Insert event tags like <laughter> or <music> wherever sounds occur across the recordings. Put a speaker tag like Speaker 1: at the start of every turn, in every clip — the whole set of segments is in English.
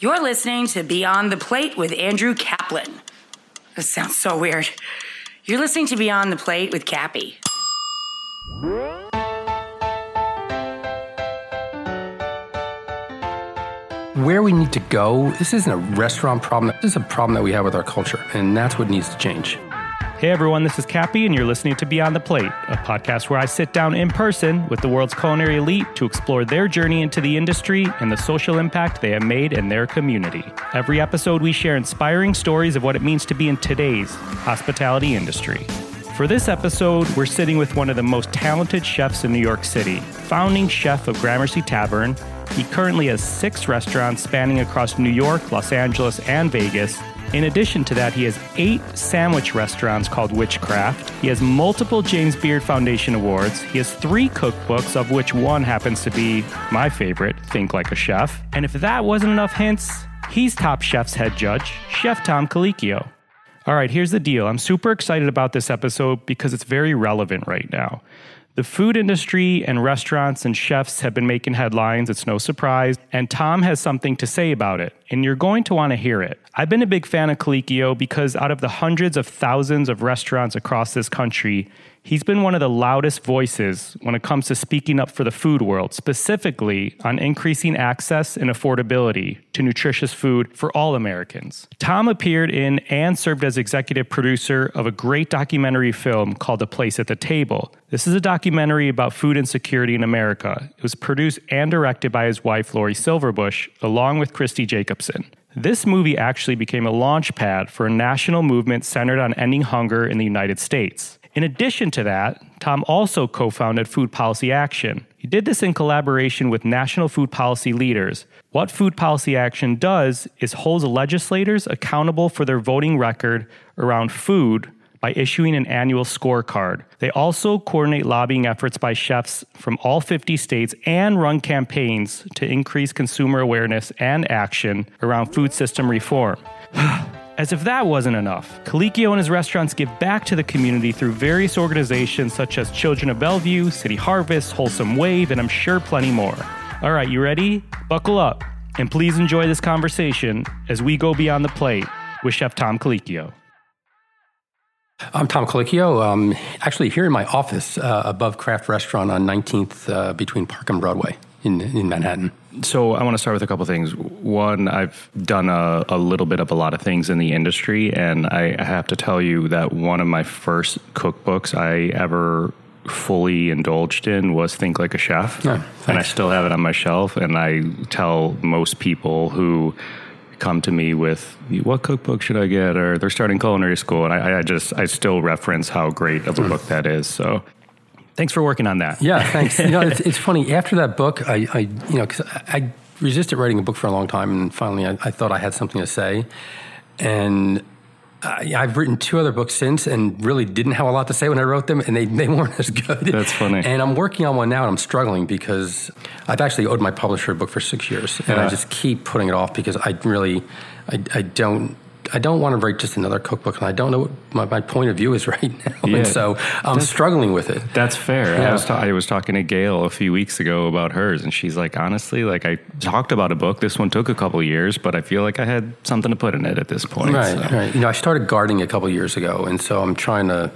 Speaker 1: You're listening to Beyond the Plate with Andrew Kaplan. This sounds so weird. You're listening to Beyond the Plate with Cappy.
Speaker 2: Where we need to go, this isn't a restaurant problem. This is a problem that we have with our culture, and that's what needs to change.
Speaker 3: Hey everyone, this is Cappy, and you're listening to Beyond the Plate, a podcast where I sit down in person with the world's culinary elite to explore their journey into the industry and the social impact they have made in their community. Every episode, we share inspiring stories of what it means to be in today's hospitality industry. For this episode, we're sitting with one of the most talented chefs in New York City, founding chef of Gramercy Tavern. He currently has six restaurants spanning across New York, Los Angeles, and Vegas in addition to that, he has eight sandwich restaurants called 'wichcraft. He has multiple James Beard Foundation awards. He has three cookbooks, of which one happens to be my favorite, Think Like a Chef. And if that wasn't enough hints, he's Top Chef's head judge, Chef Tom Colicchio. All right, here's the deal. I'm super excited about this episode because it's very relevant right now. The food industry and restaurants and chefs have been making headlines. It's no surprise. And Tom has something to say about it, and you're going to want to hear it. I've been a big fan of Colicchio because out of the hundreds of thousands of restaurants across this country, He's been one of the loudest voices when it comes to speaking up for the food world, specifically on increasing access and affordability to nutritious food for all Americans. Tom appeared in and served as executive producer of a great documentary film called A Place at the Table. This is a documentary about food insecurity in America. It was produced and directed by his wife, Lori Silverbush, along with Kristi Jacobson. This movie actually became a launch pad for a national movement centered on ending hunger in the United States. In addition to that, Tom also co founded Food Policy Action. He did this in collaboration with national food policy leaders. What Food Policy Action does is holds legislators accountable for their voting record around food by issuing an annual scorecard. They also coordinate lobbying efforts by chefs from all 50 states and run campaigns to increase consumer awareness and action around food system reform. As if that wasn't enough, Colicchio and his restaurants give back to the community through various organizations such as Children of Bellevue, City Harvest, Wholesome Wave, and I'm sure plenty more. All right, you ready? Buckle up and please enjoy this conversation as we go beyond the plate with Chef Tom Colicchio.
Speaker 2: I'm Tom Colicchio. Um, actually, here in my office uh, above Craft Restaurant on 19th uh, between Park and Broadway in, in Manhattan.
Speaker 3: So I want to start with a couple things. One, I've done a, a, little bit of a lot of things in the industry, and I have to tell you that one of my first cookbooks I ever fully indulged in was Think Like a Chef, yeah, and I still have it on my shelf. And I tell most people who come to me with what cookbook should I get, or they're starting culinary school, and I, I just I still reference how great of a hmm. book that is. So Thanks for working on that.
Speaker 2: Yeah, thanks. you know, it's, <laughs> it's, funny. After that book, I, I you know, because I, resisted writing a book for a long time, and finally, I, I thought I had something to say, and. I've written two other books since and really didn't have a lot to say when I wrote them, and they, they weren't as good.
Speaker 3: That's funny.
Speaker 2: And I'm working on one now, and I'm struggling because I've actually owed my publisher a book for six years, and yeah. I just keep putting it off because I really, I, I don't I don't want to write just another cookbook, and I don't know what my, my point of view is <laughs> right now, yeah, and so I'm struggling with it.
Speaker 3: That's fair. Yeah. I was ta- I was talking to Gail a few weeks ago about hers, and she's like, honestly, like I talked about a book. This one took a couple years, but I feel like I had something to put in it at this point.
Speaker 2: Right, so. right. You know, I started gardening a couple years ago, and so I'm trying to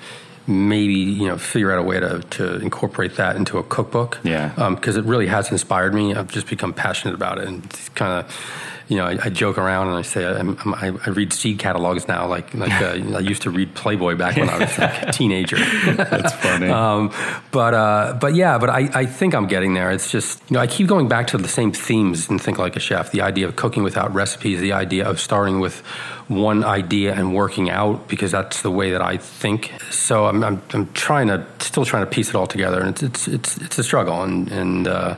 Speaker 2: maybe you know figure out a way to, to incorporate that into a cookbook.
Speaker 3: Yeah,
Speaker 2: because um, it really has inspired me. I've just become passionate about it, and it's kind of you know, I, I, joke around and I say I'm, I'm, i read seed catalogs now, like like uh, <laughs> I used to read Playboy back when I was like a <laughs> teenager.
Speaker 3: That's funny. um,
Speaker 2: but uh, but yeah, but I, I think I'm getting there. It's just you know I keep going back to the same themes and think like a chef. The idea of cooking without recipes, the idea of starting with one idea and working out because that's the way that I think. So I'm I'm, I'm trying to still trying to piece it all together, and it's it's it's, it's a struggle, and and uh,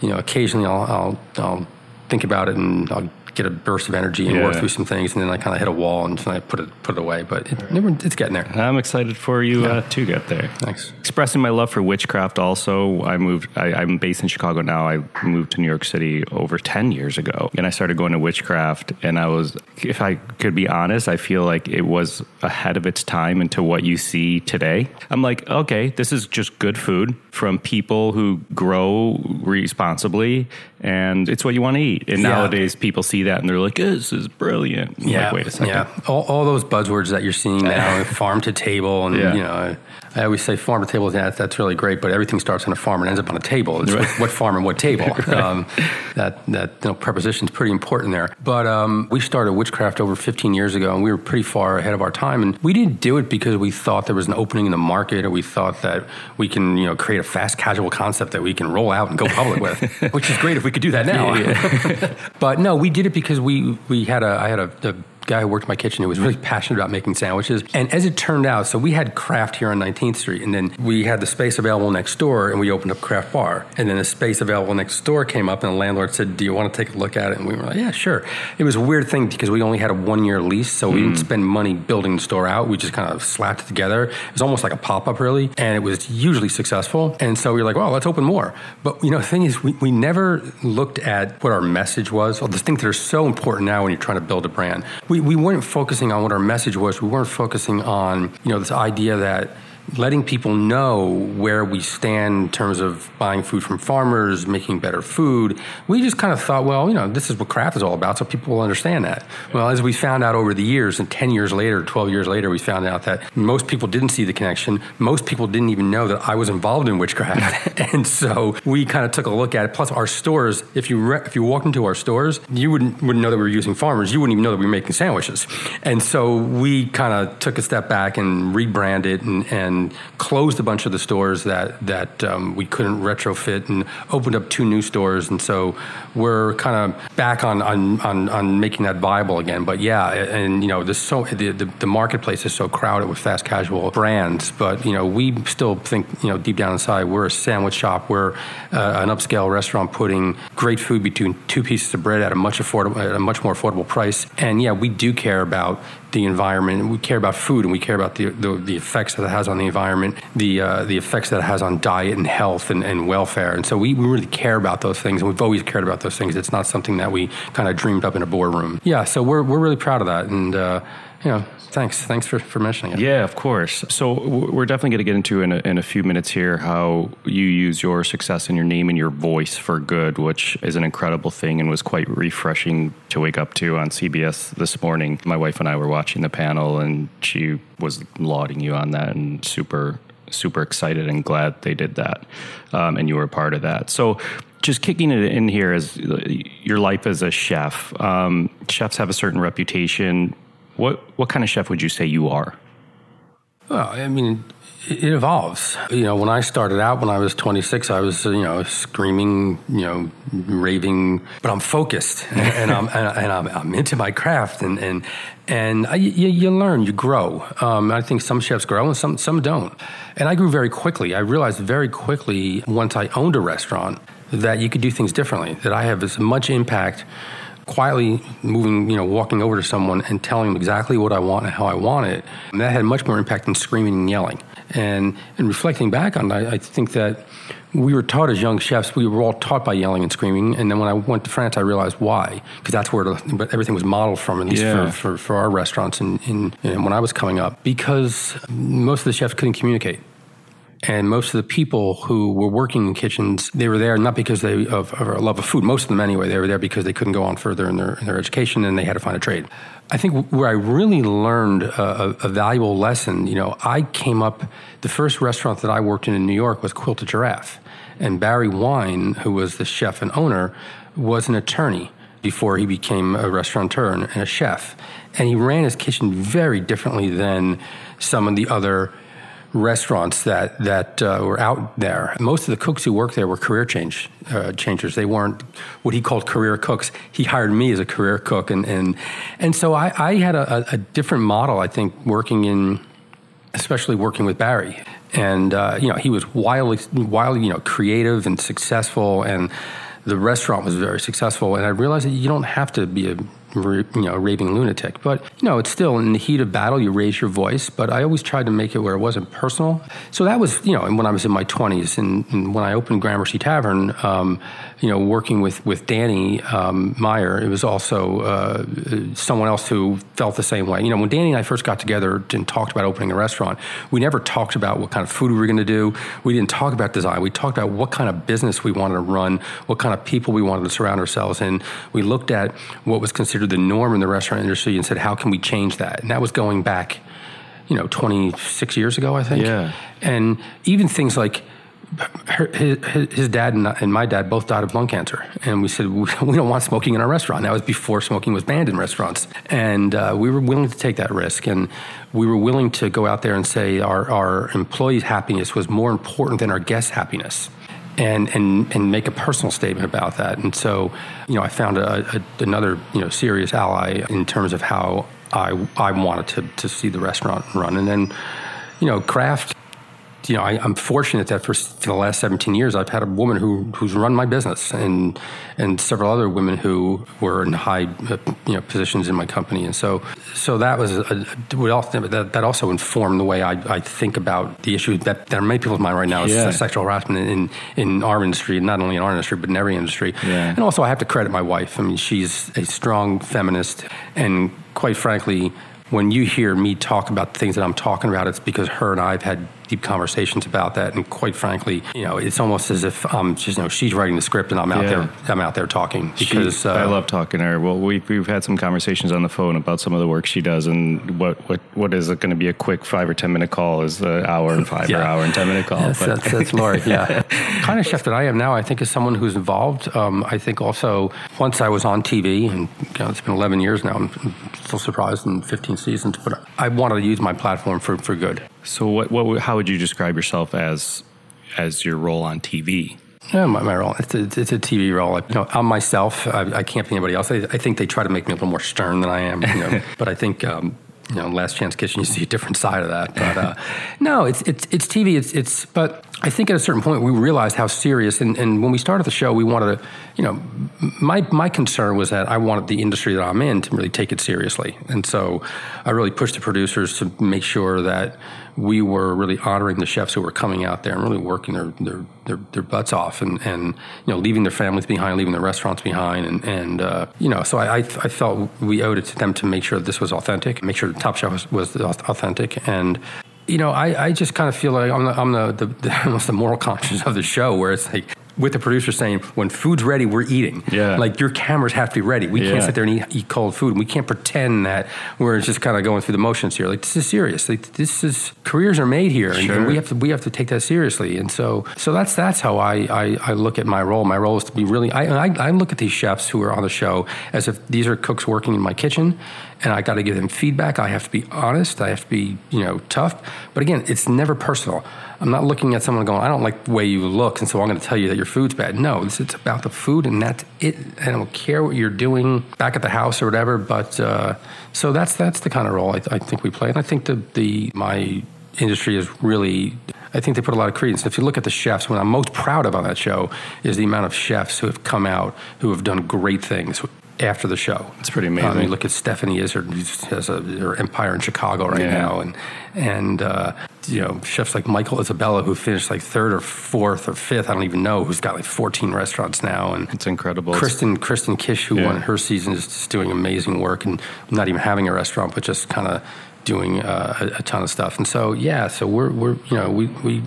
Speaker 2: you know occasionally I'll I'll, I'll think about it and I'll get a burst of energy and yeah. work through some things, and then I kind of hit a wall and I put it put it away. But it, it's getting there.
Speaker 3: I'm excited for you yeah. uh, to get there.
Speaker 2: Thanks.
Speaker 3: Expressing my love for 'wichcraft. Also, I moved. I, am based in Chicago now. I moved to New York City over ten years ago, and I started going to 'wichcraft. And I was, if I could be honest, I feel like it was ahead of its time into what you see today. I'm like, okay, this is just good food from people who grow responsibly, and it's what you want to eat. And yeah. nowadays, people see
Speaker 4: see that and they're like, "This is brilliant." I'm
Speaker 2: Yeah,
Speaker 4: like, wait a second.
Speaker 2: yeah. All, all those buzzwords that you're seeing now, <laughs> farm to table, and
Speaker 4: Yeah.
Speaker 2: you know, I always say farm to table. Yeah, that's really great, but everything starts on a farm and ends up on a table. It's what, what farm and what table. <laughs> um, that that you know, preposition is pretty important there. But um, we started 'wichcraft over 15 years ago, and we were pretty far ahead of our time. And we didn't do it because we thought there was an opening in the market, or we thought that we can you know create a fast casual concept that we can roll out and go public with, <laughs> which is great if we could do that now. <laughs> but no, we did it because we we had a I had a, a guy who worked in my kitchen who was really passionate about making sandwiches. And as it turned out, so we had craft here on 19th Street, and then we had the space available next door, and we opened up craft bar. And then the space available next door came up, and the landlord said, "Do you want to take a look at it?" And we were like, "Yeah, sure." It was a weird thing because we only had a one year lease, so we didn't hmm. spend money building the store out. We just kind of slapped it together. It was almost like a pop up, really, and it was hugely successful. And so we were like, "Well, let's open more." But you know, the thing is, we, we never looked at what our message was. All the things that are so important now when you're trying to build a brand. We we weren't focusing on what our message was. We weren't focusing on you know this idea that letting people know where we stand in terms of buying food from farmers, making better food. We just kind of thought, well, you know, this is what craft is all about, so people will understand that. Well, as we found out over the years, and 10 years later, 12 years later, we found out that most people didn't see the connection. Most people didn't even know that I was involved in 'wichcraft. <laughs> and so we kind of took a look at it. Plus, our stores, if you re- if you walked into our stores, you wouldn't, wouldn't know that we were using farmers. You wouldn't even know that we were making sandwiches. And so we kind of took a step back and rebranded and, and closed a bunch of the stores that that um, we couldn't retrofit and opened up two new stores. And so we're kind of back on, on on on making that viable again. But yeah, and you know, there's so the, the the marketplace is so crowded with fast casual brands. But you know, we still think you know deep down inside we're a sandwich shop. We're uh, an upscale restaurant putting great food between two pieces of bread at a much affordable at a much more affordable price. And yeah, we do care about the environment. We care about food, and we care about the the, the effects that it has on the environment, the uh, the effects that it has on diet and health and, and welfare. And so we, we really care about those things, and we've always cared about those things. It's not something that we kind of dreamed up in a boardroom. Yeah, so we're we're really proud of that, and uh, you know, thanks thanks for, for mentioning it.
Speaker 4: Yeah, of course. So we're definitely going to get into in a, in a few minutes here how you use your success and your name and your voice for good, which is an incredible thing and was quite refreshing to wake up to on CBS this morning. My wife and I were watching the panel, and she was lauding you on that and super super excited and glad they did that, um, and you were a part of that. So. Just kicking it in here is your life as a chef. Um, chefs have a certain reputation. What what kind of chef would you say you are?
Speaker 2: Well, I mean, it evolves. You know, when I started out, when I was 26, I was, you know, screaming, you know, raving, but I'm focused and, I'm and, and I'm, I'm into my craft and and and I, you, you learn, you grow. Um, I think some chefs grow and some some don't. And I grew very quickly. I realized very quickly once I owned a restaurant that you could do things differently. That I have as much impact quietly moving, you know, walking over to someone and telling them exactly what I want and how I want it. And that had much more impact than screaming and yelling. And and reflecting back on it, I, I think that we were taught as young chefs, we were all taught by yelling and screaming. And then when I went to France, I realized why, because that's where everything was modeled from, at least
Speaker 4: Yeah.
Speaker 2: for, for, for our restaurants and, in, in, when I was coming up, because most of the chefs couldn't communicate. And most of the people who were working in kitchens, they were there not because they of, of a love of food. Most of them, anyway, they were there because they couldn't go on further in their in their education, and they had to find a trade. I think where I really learned a, a, a valuable lesson, you know, I came up. The first restaurant that I worked in in New York was Quilted Giraffe, and Barry Wine, who was the chef and owner, was an attorney before he became a restaurateur and a chef, and he ran his kitchen very differently than some of the other restaurants that that uh, were out there. Most of the cooks who worked there were career change uh, changers. They weren't what he called career cooks. He hired me as a career cook, and and and so I, I had a, a different model. I think working in, especially working with Barry, and uh, you know he was wildly wildly you know creative and successful and. The restaurant was very successful, and I realized that you don't have to be a you know, raving lunatic. But, you know, it's still in the heat of battle, you raise your voice. But I always tried to make it where it wasn't personal. So that was, you know, when I was in my 20s and, and when I opened Gramercy Tavern, um, you know, working with, with Danny um, Meyer, it was also uh, someone else who felt the same way. You know, when Danny and I first got together and talked about opening a restaurant, we never talked about what kind of food we were going to do. We didn't talk about design. We talked about what kind of business we wanted to run, what kind of people we wanted to surround ourselves in. We looked at what was considered the norm in the restaurant industry and said, how can we change that? And that was going back, you know, 26 years ago, I think.
Speaker 3: Yeah.
Speaker 2: And even things like, her, his, his, dad and, my dad both died of lung cancer, and we said we, don't want smoking in our restaurant. That was before smoking was banned in restaurants, and uh, we were willing to take that risk, and we were willing to go out there and say our, our employees' happiness was more important than our guests' happiness. And, and, and make a personal statement about that. And so, you know, I found a, a, another, you know, serious ally in terms of how I, I wanted to, to see the restaurant run. And then, you know, craft you know, I, am fortunate that for, for, the last 17 years, I've had a woman who who's run my business, and and several other women who were in high uh, you know positions in my company, and so so that was a, a, that, that also informed the way I, I think about the issue that there are many people's mind right now is sexual harassment in in our industry, not only in our industry but in every industry,
Speaker 3: yeah.
Speaker 2: and also I have to credit my wife. I mean, she's a strong feminist, and quite frankly when you hear me talk about the things that I'm talking about, it's because her and I have had deep conversations about that. And quite frankly, you know, it's almost as if um, just, you know, she's writing the script and I'm out yeah. there, I'm out there talking because
Speaker 3: she, uh, I love talking to her. Well, we, we've had some conversations on the phone about some of the work she does and what, what, what is it going to be a quick five or 10 minute call is an hour and five yeah. or hour and 10 minute call.
Speaker 2: Yes, that's, that's Lori. Yeah. <laughs> kind of chef that I am now, I think is someone who's involved. Um, I think also once I was on TV and you know, it's been 11 years now, I'm still surprised in 15 seasons, but I wanted to use my platform for, for good.
Speaker 3: So, what, what, how would you describe yourself as as your role on TV?
Speaker 2: Yeah, my, my role. It's a, it's a TV role. You know, I'm myself. I, I can't be anybody else. I, I, think they try to make me a little more stern than I am. You know, <laughs> but I think um, you know, Last Chance Kitchen, you see a different side of that. But uh, no, it's it's it's TV. It's it's. But I think at a certain point we realized how serious. And, and when we started the show, we wanted to, you know, my my concern was that I wanted the industry that I'm in to really take it seriously. And so I really pushed the producers to make sure that we were really honoring the chefs who were coming out there and really working their their, their, their butts off and, and you know leaving their families behind, leaving their restaurants behind, and and uh, you know so I, I felt we owed it to them to make sure this was authentic, make sure the Top Chef was, was authentic, and you know, I, I just kind of feel like I'm the, I'm the, the, the, <laughs> almost the moral conscience of the show, where it's like with the producer saying, when food's ready, we're eating.
Speaker 3: Yeah.
Speaker 2: Like your cameras have to be ready. We yeah. can't sit there and eat, eat, cold food. We can't pretend that we're just kind of going through the motions here. Like this is serious. Like this is careers are made here, and,
Speaker 3: sure.
Speaker 2: and we have to we have to take that seriously. And so so that's that's how I I, I look at my role. My role is to be really. I, I I look at these chefs who are on the show as if these are cooks working in my kitchen, and I got to give them feedback. I have to be honest. I have to be you know tough. But again, it's never personal. I'm not looking at someone going, I don't like the way you look, and so I'm going to tell you that your food's bad. No, it's, it's about the food, and that's it. I don't care what you're doing back at the house or whatever. But uh, so that's that's the kind of role I, I think we play, and I think the the my industry is really I think they put a lot of credence. If you look at the chefs, what I'm most proud of on that show is the amount of chefs who have come out who have done great things after the show.
Speaker 3: It's pretty amazing. Um,
Speaker 2: you look at Stephanie Izard, who has a, her empire in Chicago right yeah. now, and and uh, you know chefs like Michael Isabella, who finished like third or fourth or fifth, I don't even know, who's got like 14 restaurants now, and
Speaker 3: it's incredible.
Speaker 2: Kristen Kristen Kish, who yeah. won her season, is just doing amazing work and not even having a restaurant, but just kind of doing uh, a, a ton of stuff. And so yeah, so we're we're you know we we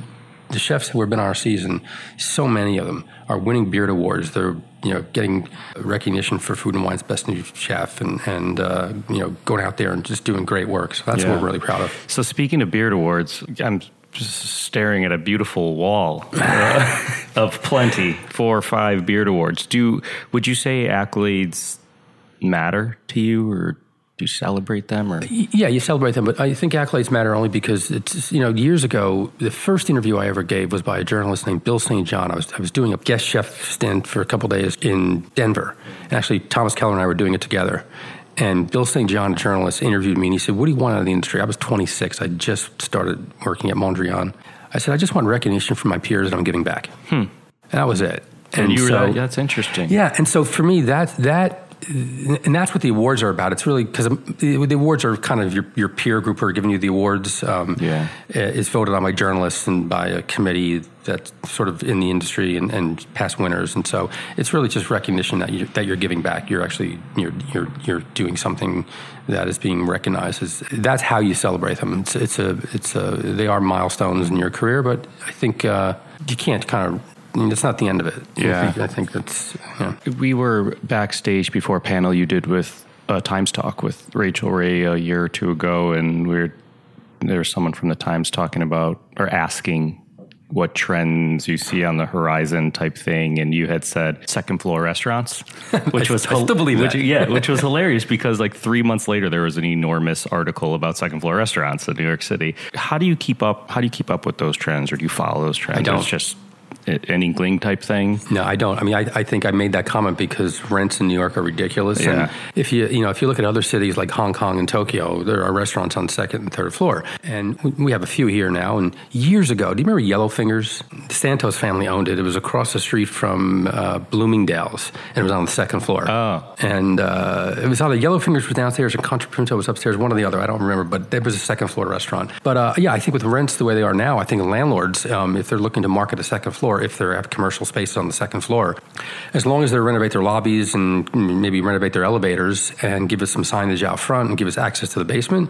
Speaker 2: the chefs who have been on our season, so many of them are winning Beard Awards. They're you know getting recognition for Food and Wine's Best New Chef, and and uh, you know going out there and just doing great work. So that's yeah. what we're really proud of.
Speaker 3: So speaking of Beard Awards, I'm just staring at a beautiful wall uh, <laughs> of plenty, four or five Beard Awards. Do would you say accolades matter to you, or you celebrate them or?
Speaker 2: Yeah you celebrate them but i think accolades matter only because it's you know years ago the first interview i ever gave was by a journalist named bill st john. I was, I was doing a guest chef stint for a couple days in denver. And actually thomas keller and i were doing it together. And bill st john a journalist interviewed me and he said what do you want out of the industry? I was 26 i just started working at mondrian. I said i just want recognition from my peers and i'm giving back.
Speaker 3: Hmm. and
Speaker 2: that was it.
Speaker 3: And, and you so, were that, that's interesting.
Speaker 2: Yeah and so for me that that and that's what the awards are about. It's really because the awards are kind of your, your peer group who are giving you the awards. Um,
Speaker 3: Yeah.
Speaker 2: It's voted on by journalists and by a committee that's sort of in the industry and, and past winners. And so it's really just recognition that you're, that you're giving back. You're actually, you're, you're, you're doing something that is being recognized as, that's how you celebrate them. It's, it's a, it's a, they are milestones in your career, but I think, uh, you can't kind of, I mean, it's not the end of it.
Speaker 3: Yeah.
Speaker 2: I think, I think that's, yeah.
Speaker 3: We were backstage before a panel you did with uh, Times Talk with Rachael Ray a year or two ago, and we were, there was someone from the Times talking about or asking what trends you see on the horizon type thing, and you had said second floor restaurants, <laughs> which was
Speaker 2: I still believe
Speaker 3: which,
Speaker 2: that.
Speaker 3: yeah, which was <laughs> hilarious because like three months later there was an enormous article about second floor restaurants in New York City. How do you keep up? How do you keep up with those trends, or do you follow those trends?
Speaker 2: I don't.
Speaker 3: It's just an inkling type thing.
Speaker 2: No, I don't. I mean, I, I think I made that comment because rents in New York are ridiculous.
Speaker 3: Yeah.
Speaker 2: And if you you know if you look at other cities like Hong Kong and Tokyo, there are restaurants on second and third floor, and we- have a few here now. And years ago, do you remember Yellowfingers? The Santos family owned it. It was across the street from uh, Bloomingdale's, and it was on the second floor.
Speaker 3: Oh.
Speaker 2: And uh, it was either Yellow Fingers was downstairs or Contrapunto was upstairs, one or the other. I don't remember, but there was a second floor restaurant. But uh, yeah, I think with rents the way they are now, I think landlords, um, if they're looking to market a second floor, if they're have commercial spaces on the second floor, as long as they renovate their lobbies and maybe renovate their elevators and give us some signage out front and give us access to the basement,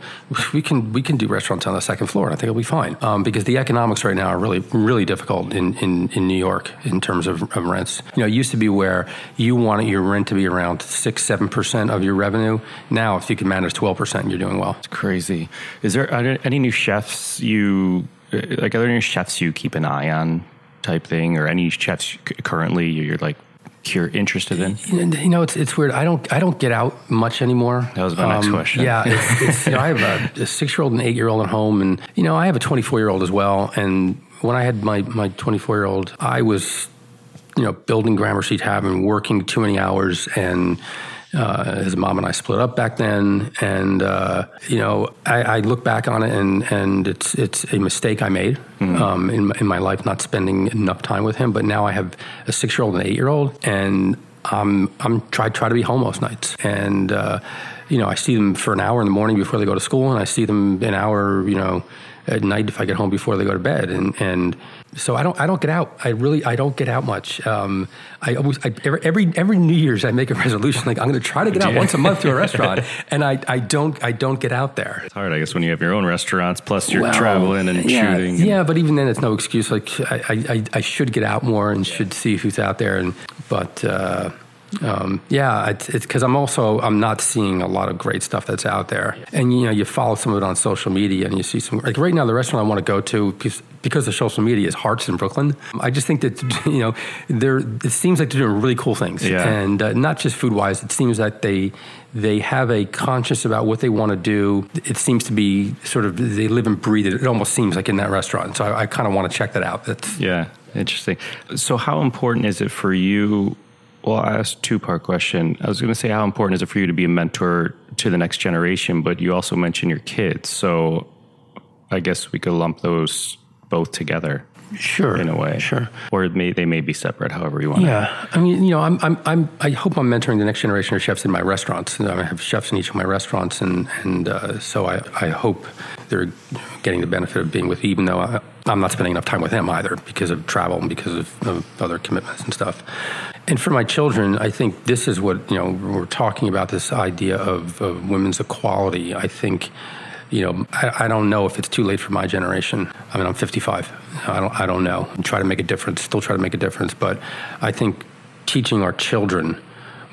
Speaker 2: we can we can do restaurants on the second floor, and I think it'll be fine. Um, because the economics right now are really really difficult in, in, in New York in terms of, of rents. You know, it used to be where you wanted your rent to be around six seven percent of your revenue. Now, if you can manage twelve percent, you're doing well.
Speaker 3: It's crazy. Is there there any new chefs you like? Are there any chefs you keep an eye on, type thing, or any chefs currently you're like you're interested in?
Speaker 2: You know, it's it's weird. I don't I don't get out much anymore. Um,
Speaker 3: That was my next question.
Speaker 2: Yeah, <laughs> it's, it's, you know, I have a, a six year old and eight year old at home, and you know, I have a twenty four year old as well. And when I had my my twenty four year old, I was you know building Gramercy Tavern, working too many hours, and uh, his mom and I split up back then. And uh, you know, I, I look back on it, and and it's it's a mistake I made um, in my, in my life not spending enough time with him. But now I have a six year old and an eight year old, and I'm I'm try try to be home most nights, and uh, you know I see them for an hour in the morning before they go to school, and I see them an hour, you know, at night if I get home before they go to bed, and and so I don't I don't get out. I really I don't get out much. Um, I always I, every every New Year's I make a <laughs> resolution like I'm going to try to get out once a month to a restaurant, <laughs> and I I don't I don't get out there.
Speaker 3: It's hard, I guess, when you have your own restaurants, plus you're
Speaker 2: Well,
Speaker 3: traveling and
Speaker 2: yeah,
Speaker 3: shooting. and-
Speaker 2: Yeah, but even then, it's no excuse. Like I, I, I- I should get out more and should see who's out there. And but uh, um, yeah, it's because I'm also I'm not seeing a lot of great stuff that's out there. And you know, you follow some of it on social media, and you see some like right now the restaurant I want to go to because because of social media is Hearts in Brooklyn. I just think that <laughs> you know they're it seems like they're doing really cool things,
Speaker 3: Yeah.
Speaker 2: and uh, not just food wise. It seems that they they have a conscience about what they want to do. It seems to be sort of they live and breathe it. It almost seems like in that restaurant. So I, I kind of want to check that out. That's
Speaker 3: Yeah, interesting. So, how important is it for you? Well, I asked two part question. I was going to say, how important is it for you to be a mentor to the next generation? But you also mentioned your kids. So, I guess we could lump those both together
Speaker 2: sure
Speaker 3: in a way.
Speaker 2: Sure.
Speaker 3: Or it may, they may be separate, however you want
Speaker 2: Yeah, I mean, you know, I'm, I'm, I'm, I hope I'm mentoring the next generation of chefs in my restaurants. I have chefs in each of my restaurants, and and uh, so I, I hope they're getting the benefit of being with me, even though I, I'm not spending enough time with them either because of travel and because of, of other commitments and stuff. And for my children, I think this is what you know we're talking about this idea of, of women's equality. I think you know, I, I don't know if it's too late for my generation. I mean, I'm 55. I don't, I don't know. Try to make a difference. Still try to make a difference. But I think teaching our children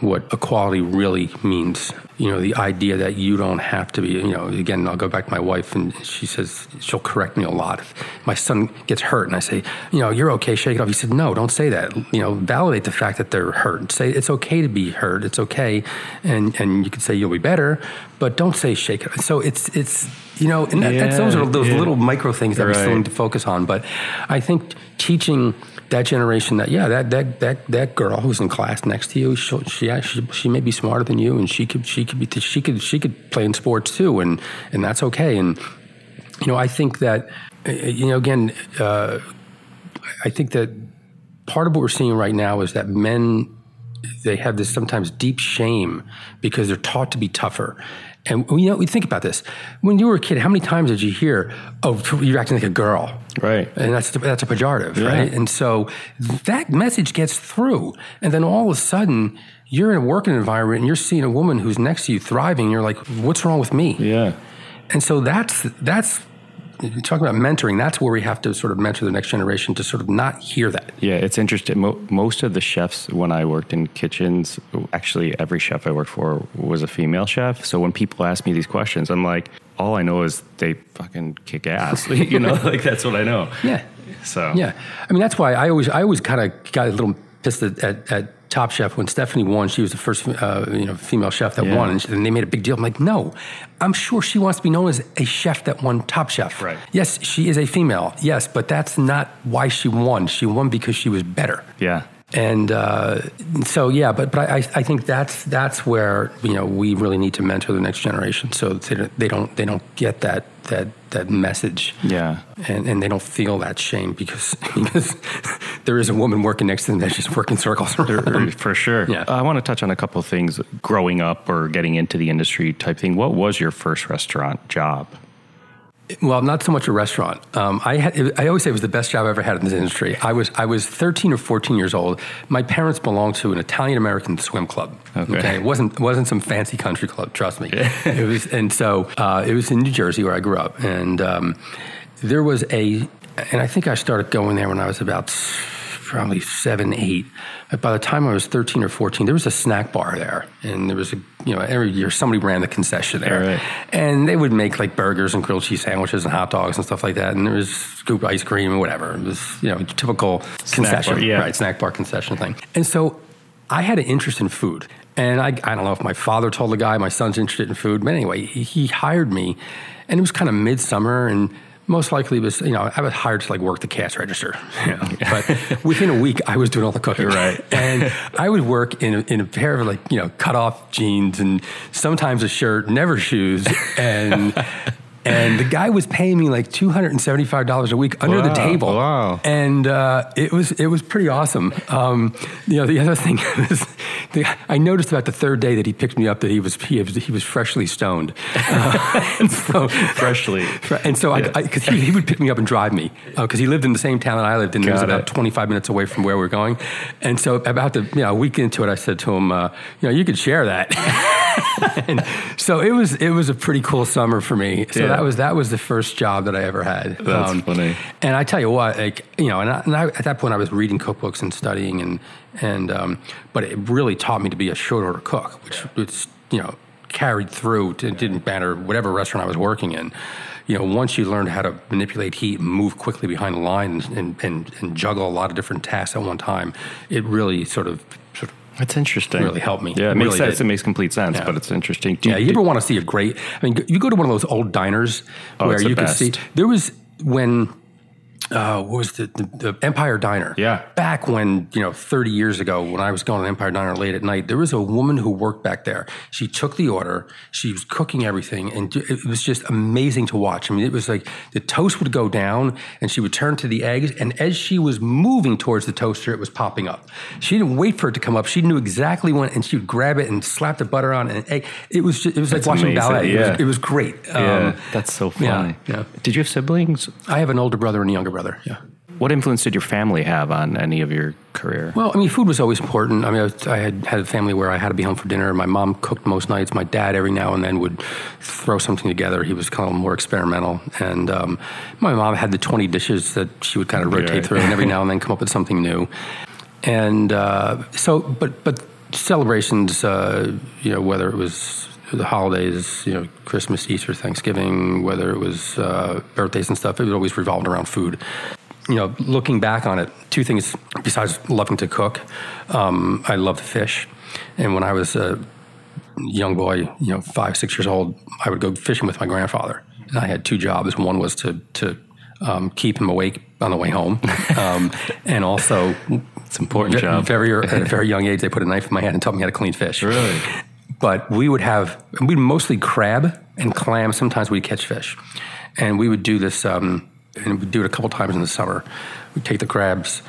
Speaker 2: what equality really means. You know, the idea that you don't have to be, you know, again, I'll go back to my wife and she says, she'll correct me a lot. If my son gets hurt and I say, you know, you're okay, shake it off. He said, no, don't say that. You know, validate the fact that they're hurt. Say it's okay to be hurt. It's okay. And, and you can say you'll be better, but don't say shake it. So it's, it's, you know, and that, that's, those are those
Speaker 3: Yeah, yeah.
Speaker 2: little micro things that we still need to focus on. But I think teaching that generation that yeah that that that that girl who's in class next to you she yeah, she she may be smarter than you and she could she could be she could she could play in sports too and and that's okay and you know I think that you know again uh, I think that part of what we're seeing right now is that men they have this sometimes deep shame because they're taught to be tougher. And you know, we think about this. When you were a kid, how many times did you hear, "Oh, you're acting like a girl"?
Speaker 3: Right.
Speaker 2: And that's that's a pejorative, right? And so that message gets through, and then all of a sudden you're in a working environment and you're seeing a woman who's next to you thriving. And you're like, "What's wrong with me?"
Speaker 3: Yeah.
Speaker 2: And so that's that's talking about mentoring. That's where we have to sort of mentor the next generation to sort of not hear that.
Speaker 3: Yeah, it's interesting. Mo- most of the chefs, when I worked in kitchens, actually every chef I worked for was a female chef. So when people ask me these questions, I'm like, all I know is they fucking kick ass. <laughs> you know, like that's what I know.
Speaker 2: Yeah.
Speaker 3: So
Speaker 2: Yeah, I mean that's why I always I always kind of got a little pissed at, at, at Top Chef when Stephanie won. She was the first uh, you know female chef that
Speaker 3: Yeah.
Speaker 2: won, and, she- and they made a big deal. I'm like, no, I'm sure she wants to be known as a chef that won Top Chef.
Speaker 3: Right.
Speaker 2: Yes, she is a female. Yes, but that's not why she won. She won because she was better.
Speaker 3: yeah.
Speaker 2: And uh, so, yeah, but but I, I think that's that's where you know we really need to mentor the next generation, so they don't they don't, they don't get that that that message,
Speaker 3: Yeah.
Speaker 2: and, and they don't feel that shame because <laughs> because there is a woman working next to them that's just working circles.
Speaker 3: For sure.
Speaker 2: Yeah.
Speaker 3: I want to touch on a couple of things growing up or getting into the industry type thing. What was your first restaurant job?
Speaker 2: Well, not so much a restaurant. Um, I had, I always say it was the best job I ever had in this industry. I was I was 13 or 14 years old. My parents belonged to an Italian American swim club.
Speaker 3: Okay.
Speaker 2: it wasn't wasn't some fancy country club. Trust me. <laughs> it was, and so uh, it was in New Jersey where I grew up, and um, there was a, and I think I started going there when I was about probably seven, eight. But by the time I was 13 or 14, there was a snack bar there. And there was a, you know, every year somebody ran the concession there.
Speaker 3: Right.
Speaker 2: And they would make like burgers and grilled cheese sandwiches and hot dogs and stuff like that. And there was scoop ice cream and whatever. It was, you know, typical concession.
Speaker 3: bar, yeah.
Speaker 2: Right, snack bar concession thing. And so I had an interest in food. And I, I don't know if my father told the guy my son's interested in food, but anyway, he, he hired me. And it was kind of midsummer and most likely was, you know, I was hired to like work the cash register. <laughs> You know? But within a week, I was doing all the cooking.
Speaker 3: Right. <laughs>
Speaker 2: And I would work in a, in a pair of like, you know, cut off jeans and sometimes a shirt, never shoes. And and the guy was paying me like two hundred and seventy five dollars a week under the table.
Speaker 3: wow.
Speaker 2: And uh, it was it was pretty awesome. Um, you know, the other thing <laughs> was, the, I noticed about the third day that he picked me up that he was he was, he was freshly stoned. <laughs> Uh, <laughs> and so
Speaker 3: Freshly.
Speaker 2: and so
Speaker 3: Yeah.
Speaker 2: I because he, he would pick me up and drive me because he lived in the same town that I lived in. It was about twenty five minutes away from where we were going. And so about the you know a week into it, I said to him, uh, you know, you could share that. <laughs> and so it was it was a pretty cool summer for me. So
Speaker 3: Yeah.
Speaker 2: that was that was the first job that I ever had. Um,
Speaker 3: That's funny.
Speaker 2: And I tell you what, like you know, and, I, and I, at that point I was reading cookbooks and studying, and and um, but it really taught me to be a short order cook, which which you know carried through. It didn't matter whatever restaurant I was working in. You know, once you learned how to manipulate heat and move quickly behind the line and, and, and juggle a lot of different tasks at one time, it really sort of
Speaker 3: That's interesting.
Speaker 2: Really helped me.
Speaker 3: Yeah, it
Speaker 2: It
Speaker 3: makes
Speaker 2: really
Speaker 3: sense.
Speaker 2: did.
Speaker 3: It makes complete sense,
Speaker 2: Yeah.
Speaker 3: but it's interesting. Do
Speaker 2: Yeah, you
Speaker 3: do-
Speaker 2: ever want to see a great? I mean, you go to one of those old diners
Speaker 3: Oh,
Speaker 2: where
Speaker 3: it's the
Speaker 2: you can
Speaker 3: best.
Speaker 2: see. There was when. Uh, what was the, the, the Empire Diner?
Speaker 3: Yeah.
Speaker 2: Back when, you know, 30 years ago, when I was going to Empire Diner late at night, there was a woman who worked back there. She took the order, she was cooking everything, and it was just amazing to watch. I mean, it was like the toast would go down, and she would turn to the eggs, and as she was moving towards the toaster, it was popping up. She didn't wait for it to come up. She knew exactly when, and she would grab it and slap the butter on, and egg. It was just, it was like
Speaker 3: That's
Speaker 2: watching
Speaker 3: amazing,
Speaker 2: ballet. It,
Speaker 3: yeah.
Speaker 2: was, it was great.
Speaker 3: Yeah,
Speaker 2: Um,
Speaker 3: that's so
Speaker 2: yeah,
Speaker 3: funny.
Speaker 2: yeah.
Speaker 3: Did you have siblings?
Speaker 2: I have an older brother and a younger brother. Yeah.
Speaker 3: What influence did your family have on any of your career?
Speaker 2: Well, I mean, food was always important. I mean, I, was, I had had a family where I had to be home for dinner. My mom cooked most nights. My dad, every now and then, would throw something together. He was kind of more experimental. And um, my mom had the 20 dishes that she would kind of rotate
Speaker 3: Right.
Speaker 2: through and every now and then come up with something new. And uh, so, but, but celebrations, uh, you know, whether it was the holidays, you know, Christmas, Easter, Thanksgiving, whether it was uh, birthdays and stuff, it was always revolved around food you know, looking back on it, two things besides loving to cook, um, I love to fish. And when I was a young boy, you know, five, six years old, I would go fishing with my grandfather. And I had two jobs. One was to, to um, keep him awake on the way home. <laughs> Um, and also,
Speaker 3: It's important job.
Speaker 2: very, at a very <laughs> young age, they put a knife in my hand and taught me how to clean fish.
Speaker 3: Really?
Speaker 2: But we would have, we'd mostly crab and clam. Sometimes we'd catch fish. And we would do this, um, and we'd do it a couple times in the summer. We'd take the crabs,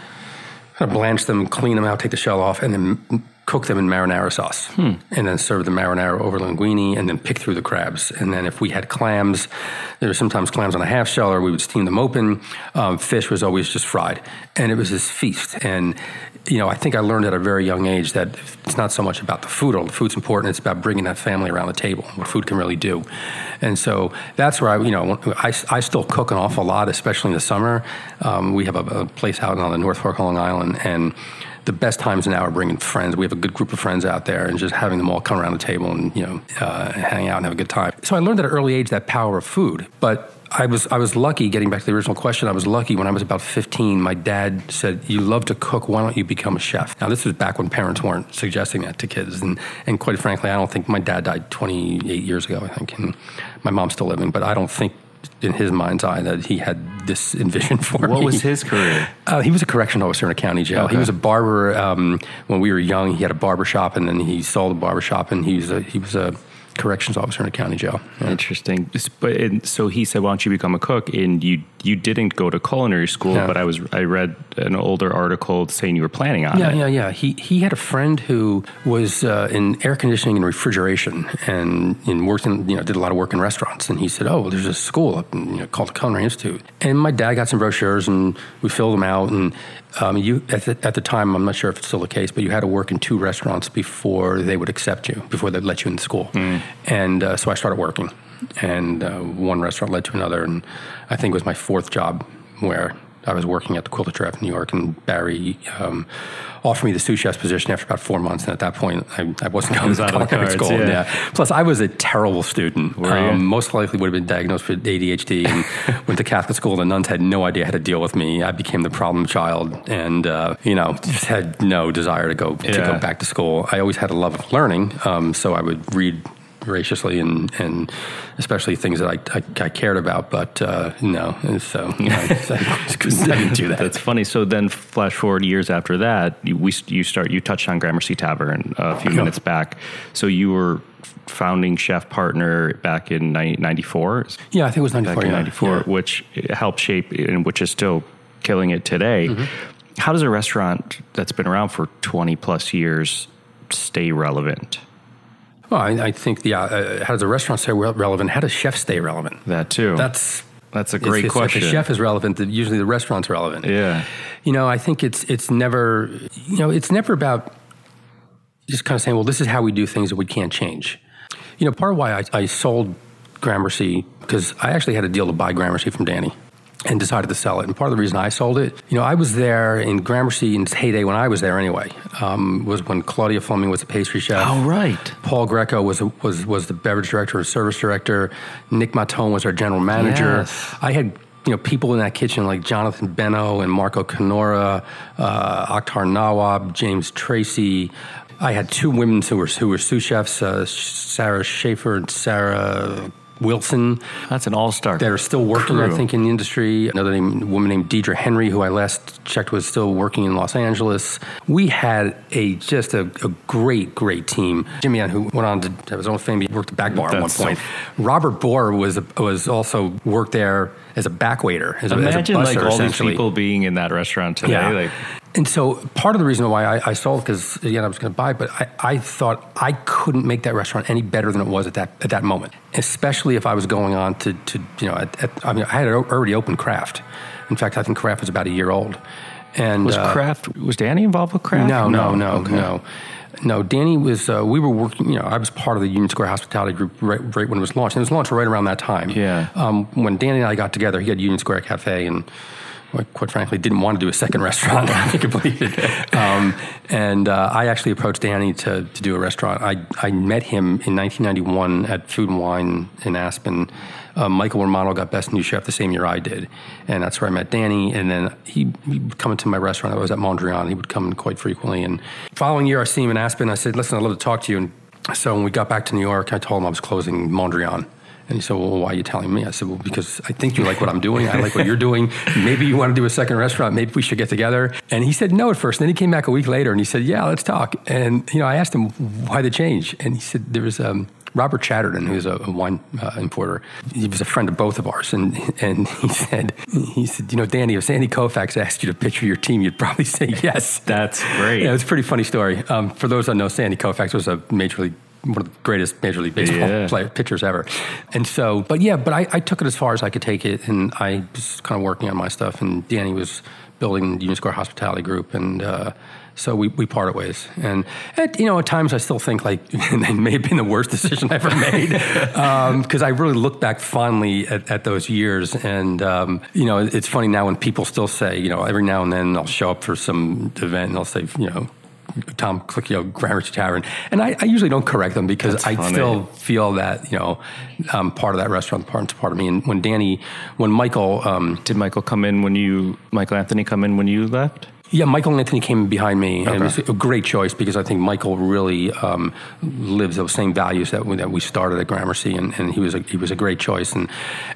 Speaker 2: kind of blanch them, clean them out, take the shell off, and then cook them in marinara sauce,
Speaker 3: Hmm.
Speaker 2: and then serve the marinara over linguine, and then pick through the crabs. And then if we had clams, there were sometimes clams on a half shell, or we would steam them open. Um, fish was always just fried, and it was this feast. And you know, I think I learned at a very young age that it's not so much about the food. Although the food's important. It's about bringing that family around the table. What food can really do. And so that's where I, you know, I, I still cook an awful lot, especially in the summer. Um, we have a, a place out on the North Fork, Long Island, and the best times now are bringing friends. We have a good group of friends out there, and just having them all come around the table and you know uh, hang out and have a good time. So I learned at an early age that power of food, but. I was I was lucky. Getting back to the original question, I was lucky when I was about 15. My dad said, "You love to cook. Why don't you become a chef?" Now this was back when parents weren't suggesting that to kids, and and quite frankly, I don't think my dad died 28 years ago. I think, and my mom's still living, but I don't think in his mind's eye that he had this envision <laughs> for me.
Speaker 3: What was his career?
Speaker 2: Uh, he was a correction officer in a county jail.
Speaker 3: Okay.
Speaker 2: He was a barber um, when we were young. He had a barber shop, and then he sold the barber shop, and he was a, he was a corrections officer in a county jail. Yeah.
Speaker 3: Interesting. But and so he said, "Why don't you become a cook?" And you you didn't go to culinary school,
Speaker 2: Yeah.
Speaker 3: but I was I read an older article saying you were planning on
Speaker 2: Yeah,
Speaker 3: it.
Speaker 2: yeah, yeah. yeah. He he had a friend who was uh, in air conditioning and refrigeration, and and worked in you know did a lot of work in restaurants. And he said, "Oh, there's a school up in, you know, called the Culinary Institute." And my dad got some brochures, and we filled them out. And um, you at the, at the time, I'm not sure if it's still the case, but you had to work in two restaurants before they would accept you, before they'd let you in the school. And uh, so I started working, and uh, one restaurant led to another, and I think it was my fourth job where I was working at the Quilted Giraffe in New York, and Barry um, offered me the sous chef's position after about four months. And at that point, I, I wasn't going
Speaker 3: was
Speaker 2: to
Speaker 3: out of the
Speaker 2: culinary
Speaker 3: cards,
Speaker 2: school.
Speaker 3: yeah.
Speaker 2: Plus, I was a terrible student. Um, most likely would have been diagnosed with ADHD and <laughs> went to Catholic school. The nuns had no idea how to deal with me. I became the problem child, and uh, you know, just had no desire to go to go back to school. I always had a love of learning, um, so I would read voraciously and, and especially things that I, I, I cared about, but uh, no, and so you know, I, <laughs> I I didn't do that.
Speaker 3: That's funny. So then, flash forward years after that, you, we you start. You touched on Gramercy Tavern a few minutes back. So you were founding chef partner back in '94.
Speaker 2: Yeah, I think it was
Speaker 3: back
Speaker 2: 94.
Speaker 3: in
Speaker 2: yeah.
Speaker 3: '94,
Speaker 2: Yeah.
Speaker 3: which helped shape and which is still killing it today.
Speaker 2: Mm-hmm.
Speaker 3: How does a restaurant that's been around for 20 plus years stay relevant?
Speaker 2: Well, I, I think the uh, how does a restaurant stay relevant? How does chefs stay relevant?
Speaker 3: That too.
Speaker 2: That's
Speaker 3: that's a great
Speaker 2: it's
Speaker 3: question.
Speaker 2: If the chef is relevant, usually the restaurant's relevant.
Speaker 3: yeah.
Speaker 2: You know, I think it's it's never you know it's never about just kind of saying, well, this is how we do things that we can't change. You know, part of why I, I sold Gramercy because I actually had a deal to buy Gramercy from Danny and decided to sell it. And part of the reason I sold it, you know, I was there in Gramercy in its heyday when I was there anyway. Um, was when Claudia Fleming was the pastry chef.
Speaker 3: Oh, right.
Speaker 2: Paul Grieco was was was the beverage director and service director. Nick Mautone was our general manager.
Speaker 3: Yes.
Speaker 2: I had you know people in that kitchen like Jonathan Benno and Marco Canora, uh, Akhtar Nawab, James Tracy. I had two women who were who were sous chefs, uh, Sarah Schaefer and Sarah Wilson
Speaker 3: That's an all star.
Speaker 2: that are still working, I think, in the industry. Another name, woman named Deidre Henry, who I last checked was still working in Los Angeles. We had a just a, a great, great team. Jimmy Ann, who went on to have his own fame, he worked at back bar at one
Speaker 3: That's so-
Speaker 2: point. Robert Bohr was was also worked there as a back waiter, as a,
Speaker 3: Imagine
Speaker 2: as a
Speaker 3: like all these people being in that restaurant today.
Speaker 2: Yeah.
Speaker 3: Like,
Speaker 2: and so part of the reason why I, I sold because again I was going to buy, but I, I thought I couldn't make that restaurant any better than it was at that at that moment, especially if I was going on to, to you know at, at, I mean I had already opened Craft. In fact, I think Craft was about a year old. And
Speaker 3: was
Speaker 2: uh,
Speaker 3: Craft? Was Danny involved with Craft?
Speaker 2: no, no, no,
Speaker 3: Okay.
Speaker 2: no. No, Danny was. Uh, we were working. You know, I was part of the Union Square Hospitality Group right, right when it was launched. And it was launched right around that time.
Speaker 3: Yeah.
Speaker 2: Um, when Danny and I got together, he had Union Square Cafe, and quite frankly, didn't want to do a second <laughs> restaurant. I think completed. Um, and uh, I actually approached Danny to to do a restaurant. I I met him in 1991 at Food and Wine in Aspen. Uh, Michael Romano got Best New Chef the same year I did, and that's where I met Danny. And then he, he would come into my restaurant. I was at Mondrian. He would come in quite frequently. And following year, I see him in Aspen. I said, "Listen, I'd love to talk to you." And so when we got back to New York, I told him I was closing Mondrian. And he said, Well, why are you telling me? I said, Well, because I think you like what I'm doing. I like what you're doing. Maybe you want to do a second restaurant. Maybe we should get together. And he said no at first. And then he came back a week later and he said, Yeah, let's talk. And, you know, I asked him why the change. And he said, There was, um, Robert Chadderdon, who's a, a wine uh, importer, he was a friend of both of ours, and and he said he said, you know, Danny, if Sandy Koufax asked you to picture your team, you'd probably say yes.
Speaker 3: That's great.
Speaker 2: Yeah, it's a pretty funny story. Um, for those that know, Sandy Koufax was a major league one of the greatest Major League Baseball
Speaker 3: Yeah.
Speaker 2: play, pitchers ever. And so, but yeah, but I, I took it as far as I could take it, and I was kind of working on my stuff, and Danny was building the Union Square Hospitality Group, and uh, so we, we parted ways. And at, you know, at times I still think like <laughs> it may have been the worst decision I ever made <laughs> because I really look back fondly at, at those years. And um, you know, it's funny now when people still say, you know, every now and then I'll show up for some event and they'll say, you know. Tom Colicchio, Gramercy Tavern, and I, I usually don't correct them because
Speaker 3: That's
Speaker 2: I
Speaker 3: funny.
Speaker 2: still feel that you know um, part of that restaurant, part part of me. And when Danny, when Michael, um,
Speaker 3: Did Michael come in when you, Michael Anthony come in when you left?
Speaker 2: Yeah, Michael and Anthony came behind me, and it was a great choice because I think Michael really um, lives those same values that we, that we started at Gramercy, and, and he was a, he was a great choice. And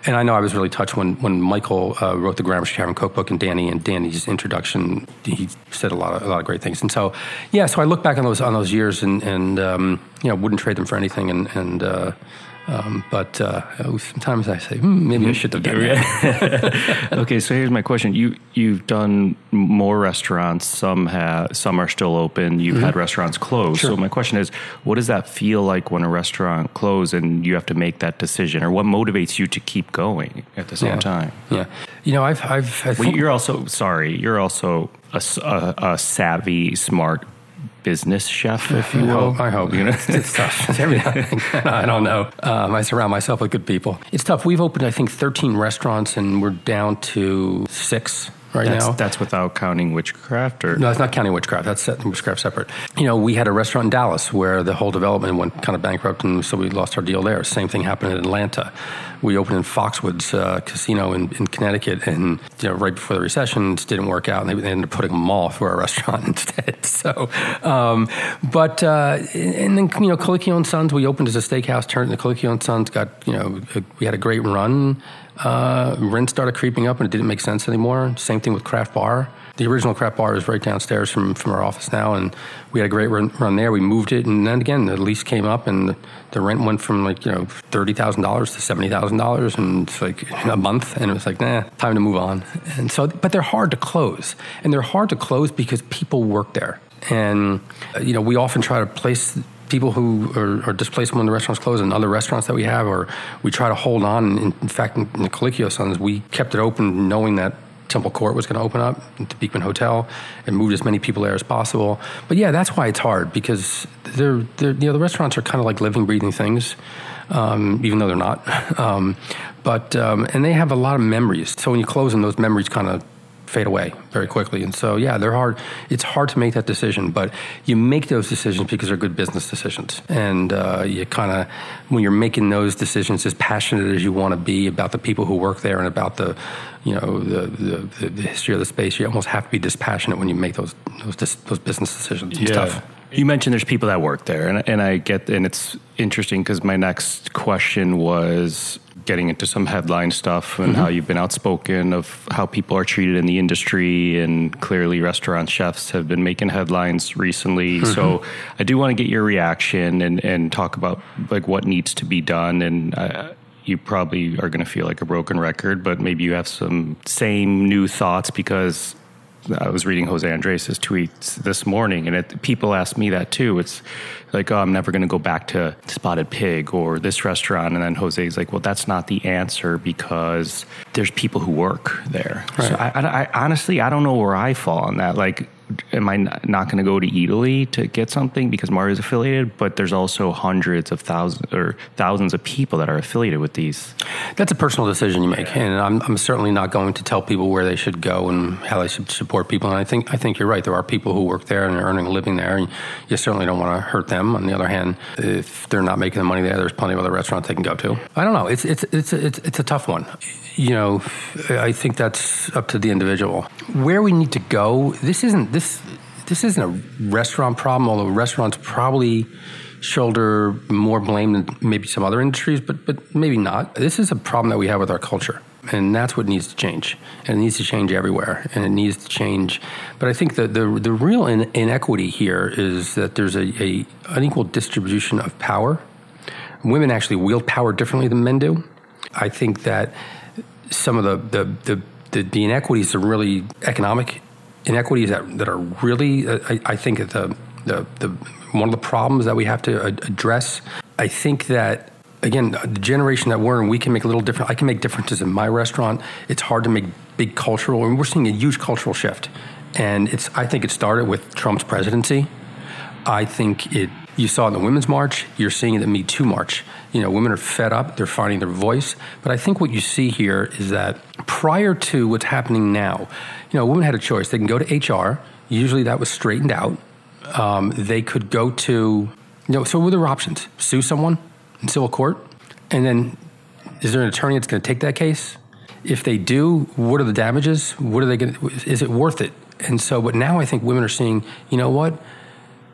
Speaker 2: and I know I was really touched when when Michael uh, wrote the Gramercy Tavern Cookbook, and Danny and Danny's introduction, he said a lot of a lot of great things. And so yeah, so I look back on those on those years, and and um, you know wouldn't trade them for anything, and and. Uh, um, but uh, sometimes I say, hmm, maybe I should have done that. <laughs>
Speaker 3: okay, so here's my question: you you've done more restaurants. Some have, some are still open. You've had restaurants close. So my question is, what does that feel like when a restaurant closes and you have to make that decision, or what motivates you to keep going at the same
Speaker 2: Yeah.
Speaker 3: time?
Speaker 2: Yeah, you know, I've I've I
Speaker 3: Well,
Speaker 2: think-
Speaker 3: you're also sorry. You're also a savvy, smart business chef, if you
Speaker 2: I
Speaker 3: will.
Speaker 2: hope. I hope.
Speaker 3: You know? <laughs>
Speaker 2: it's tough. <laughs> It's every- <laughs> I don't know. Um, I surround myself with good people. It's tough. We've opened, I think, 13 restaurants, and we're down to six right
Speaker 3: That's,
Speaker 2: now.
Speaker 3: that's without counting 'wichcraft, or
Speaker 2: No, it's not counting 'wichcraft. That's set, 'wichcraft separate. You know, we had a restaurant in Dallas where the whole development went kind of bankrupt, and so we lost our deal there. Same thing happened in Atlanta. We opened in Foxwoods uh, Casino in, in Connecticut, and you know, right before the recession, it ended work out, and they, they ended up putting a mall for our <laughs> restaurant instead. So, um, but uh, and then you know, Colicchio and Sons, we opened as a steakhouse, turned into Colicchio and Sons. Got you know, we had a great run. Uh, rent started creeping up, and it didn't make sense anymore. Same thing with Craft Bar. The original Craft Bar is right downstairs from, from our office now, and we had a great run, run there. We moved it, and then again, the lease came up, and the, the rent went from like you know thirty thousand dollars to seventy thousand dollars, and it's like a month, and it was like nah, time to move on. And so, but they're hard to close, and they're hard to close because people work there, and uh, you know we often try to place people who are, are displaced when the restaurants close and other restaurants that we have, or we try to hold on. In, in fact, in, the Colicchio Sons, we kept it open knowing that Temple Court was going to open up, the Beekman Hotel, and moved as many people there as possible. But yeah, that's why it's hard because they're, they're you know the restaurants are kind of like living, breathing things, um, even though they're not. <laughs> Um, but um, and they have a lot of memories. So when you close them, those memories kind of fade away very quickly. And so, yeah, they're hard. It's hard to make that decision, but you make those decisions because they're good business decisions. And uh, you kind of, when you're making those decisions, as passionate as you want to be about the people who work there and about the, you know, the, the, the history of the space, you almost have to be dispassionate when you make those those, dis- those business decisions and stuff.
Speaker 3: You mentioned there's people that work there, and, and I get, and it's interesting because my next question was getting into some headline stuff and how you've been outspoken of how people are treated in the industry, and clearly restaurant chefs have been making headlines recently. So I do want to get your reaction and, and talk about like what needs to be done, and. Uh, you probably are going to feel like a broken record, but maybe you have some same new thoughts because I was reading Jose Andres' tweets this morning, and it, people ask me that too. It's like, oh, I'm never going to go back to Spotted Pig or this restaurant. And then Jose's like, well, that's not the answer because there's people who work there. So I, I, I honestly, I don't know where I fall on that. Like, am I not going to go to Eataly to get something because Mario's affiliated? But there's also hundreds of thousands or thousands of people that are affiliated with these.
Speaker 2: That's a personal decision you make, and I'm, I'm certainly not going to tell people where they should go and how they should support people. And I think I think you're right. There are people who work there and are earning a living there, and you certainly don't want to hurt them. On the other hand, if they're not making the money there, there's plenty of other restaurants they can go to. I don't know. It's it's it's it's, it's a tough one. You know, I think that's up to the individual. Where we need to go. This isn't this this isn't a restaurant problem, although restaurants probably shoulder more blame than maybe some other industries, but but maybe not. This is a problem that we have with our culture. And that's what needs to change. And it needs to change everywhere. And it needs to change. But I think that the, the real in, inequity here is that there's a, a unequal distribution of power women actually wield power differently than men do. I think that some of the the the, the, the inequities are really economic inequities that, that are really uh, I, I, think the, the the one of the problems that we have to address. I think that again the generation that we're in, we can make a little different. I can make differences in my restaurant. It's hard to make big cultural. Mean, we're seeing a huge cultural shift, and it's I think it started with Trump's presidency. I think it you saw in the Women's March, you're seeing it the Me Too March. You know, women are fed up, they're finding their voice. But I think what you see here is that prior to what's happening now, you know, women had a choice. They can go to HR, usually that was straightened out. Um, they could go to, you know, so what are their options? Sue someone in civil court? And then is there an attorney that's going to take that case? If they do, what are the damages? What are they going to, is it worth it? And so, but now I think women are seeing, you know what?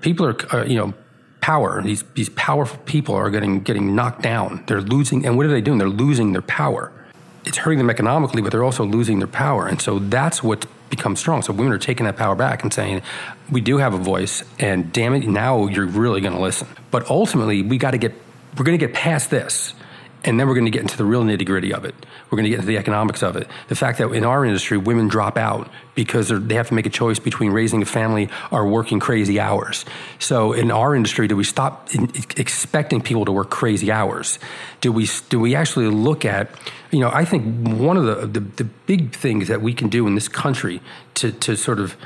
Speaker 2: People are, uh, you know, power. These these powerful people are getting getting knocked down. They're losing, and what are they doing? They're losing their power. It's hurting them economically, but they're also losing their power. And so that's what becomes strong. So women are taking that power back and saying, "We do have a voice, and damn it, now you're really going to listen." But ultimately, we got to get we're going to get past this and then we're going to get into the real nitty gritty of it. We're going to get into the economics of it. The fact that in our industry, women drop out because they have to make a choice between raising a family or working crazy hours. So in our industry, do we stop expecting people to work crazy hours? Do we do we actually look at? You know, I think one of the the, the big things that we can do in this country to to sort of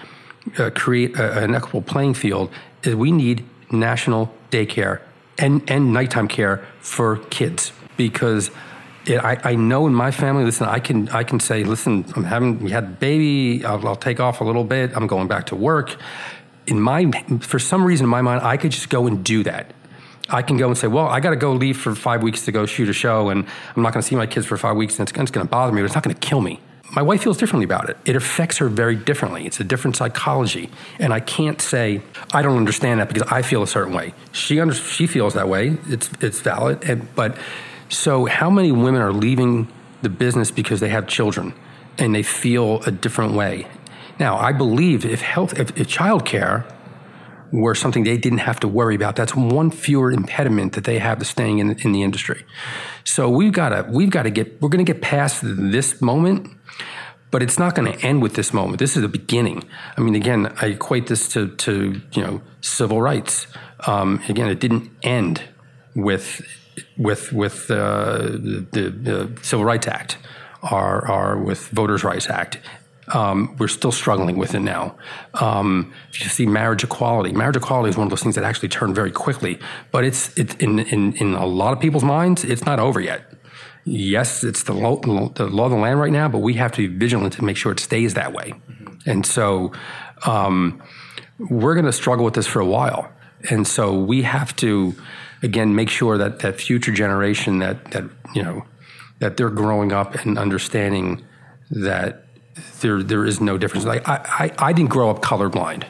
Speaker 2: uh, create a, an equitable playing field is we need national daycare and, and nighttime care for kids because it, I, I, know in my family, listen, I can I can say, listen, I'm having we had a baby, I'll, I'll, take off a little bit, I'm going back to work. In my for some reason in my mind, I could just go and do that. I can go and say, well, I got to go leave for five weeks to go shoot a show, and I'm not going to see my kids for five weeks, and it's, it's going to bother me, but it's not going to kill me. My wife feels differently about it. It affects her very differently. It's a different psychology, and I can't say I don't understand that because I feel a certain way. She under, she feels that way. It's it's valid, and, but so, how many women are leaving the business because they have children and they feel a different way? Now, I believe if health, if, if childcare were something they didn't have to worry about, that's one fewer impediment that they have to staying in, in the industry. So we've got to, we've got to get, we're going to get past this moment, but it's not going to end with this moment. This is the beginning. I mean, again, I equate this to, to you know, civil rights. Um, again, it didn't end with with with uh, the, the, Civil Rights Act or, or with Voters' Rights Act. Um, we're still struggling with it now. Um, you see marriage equality. Marriage equality is one of those things that actually turn very quickly, but it's it's in, in, in a lot of people's minds, it's not over yet. Yes, it's the law, the law of the land right now, but we have to be vigilant to make sure it stays that way. Mm-hmm. And so um, we're going to struggle with this for a while. And so we have to again make sure that that future generation that that you know that they're growing up and understanding that there there is no difference. Like I I, I didn't grow up colorblind.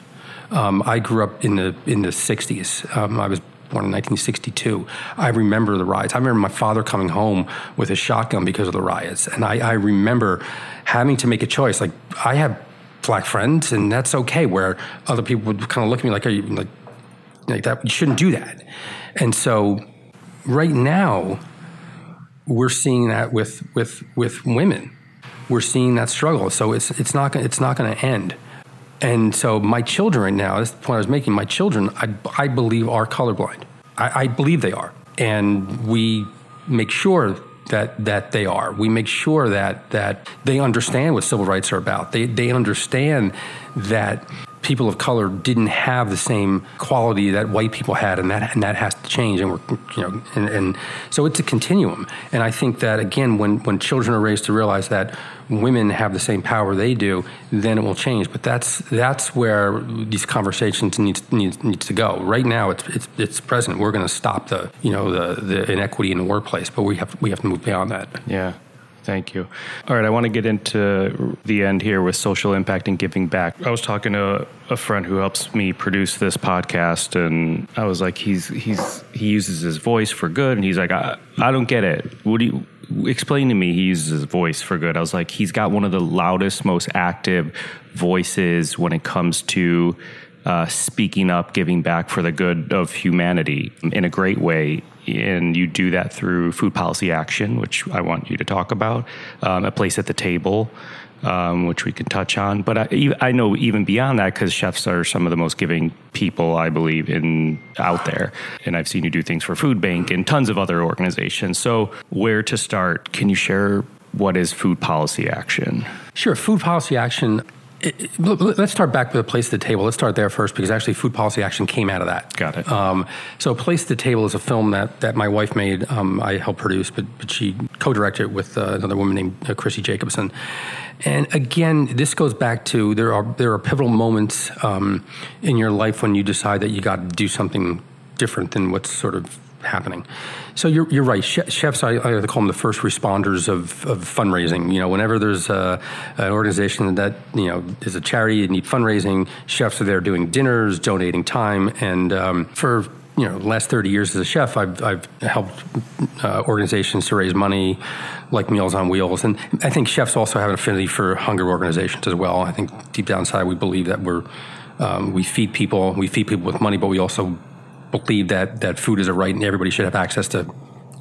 Speaker 2: Um, I grew up in the in the '60s. Um, I was born in 1962. I remember the riots. I remember my father coming home with a shotgun because of the riots, and I, I remember having to make a choice. Like I have black friends, and that's okay. Where other people would kind of look at me like, "Are you like like that? You shouldn't do that." And so right now, we're seeing that with, with, with women. We're seeing that struggle. So it's, it's not, it's not going to end. And so my children right now, this is the point I was making, my children, I, I believe are colorblind. I, I believe they are. And we make sure that that they are. We make sure that that they understand what civil rights are about. They they understand that people of color didn't have the same quality that white people had, and that and that has to change. And we're you know, and, and so it's a continuum. And I think that again, when when children are raised to realize that women have the same power they do, then it will change. But that's that's where these conversations needs needs, needs to go. Right now, it's it's it's present. We're going to stop the you know the the inequity in the workplace, but we have we have to move beyond that.
Speaker 3: Yeah. Thank you. All right, I want to get into the end here with social impact and giving back. I was talking to a friend who helps me produce this podcast, and I was like, he's he's he uses his voice for good, and he's like, I, I don't get it. What do you explain to me? He uses his voice for good. I was like, he's got one of the loudest, most active voices when it comes to uh, speaking up, giving back for the good of humanity in a great way. And you do that through food policy action, which I want you to talk about, um, a place at the table, um, which we can touch on. But I, I know even beyond that, because chefs are some of the most giving people, I believe, in out there. And I've seen you do things for Food Bank and tons of other organizations. So, where to start? Can you share what is food policy action?
Speaker 2: Sure. Food policy action let's start back with a place at the table. Let's start there first because actually food policy action came out of that.
Speaker 3: Got it.
Speaker 2: Um, so place at the table is a film that, that my wife made. Um, I helped produce, but, but she co-directed with uh, another woman named uh, Kristi Jacobson. And again, this goes back to there are there are pivotal moments um, in your life when you decide that you got to do something different than what's sort of happening. So you're, you're right. Chefs, I, I call them the first responders of, of fundraising. You know, whenever there's a, an organization that you know is a charity and need fundraising, chefs are there doing dinners, donating time, and um, for you know, last 30 years as a chef, I've, I've helped uh, organizations to raise money like Meals on Wheels. And I think chefs also have an affinity for hunger organizations as well. I think deep down inside, we believe that we're, um, we feed people, we feed people with money, but we also believe that, that food is a right and everybody should have access to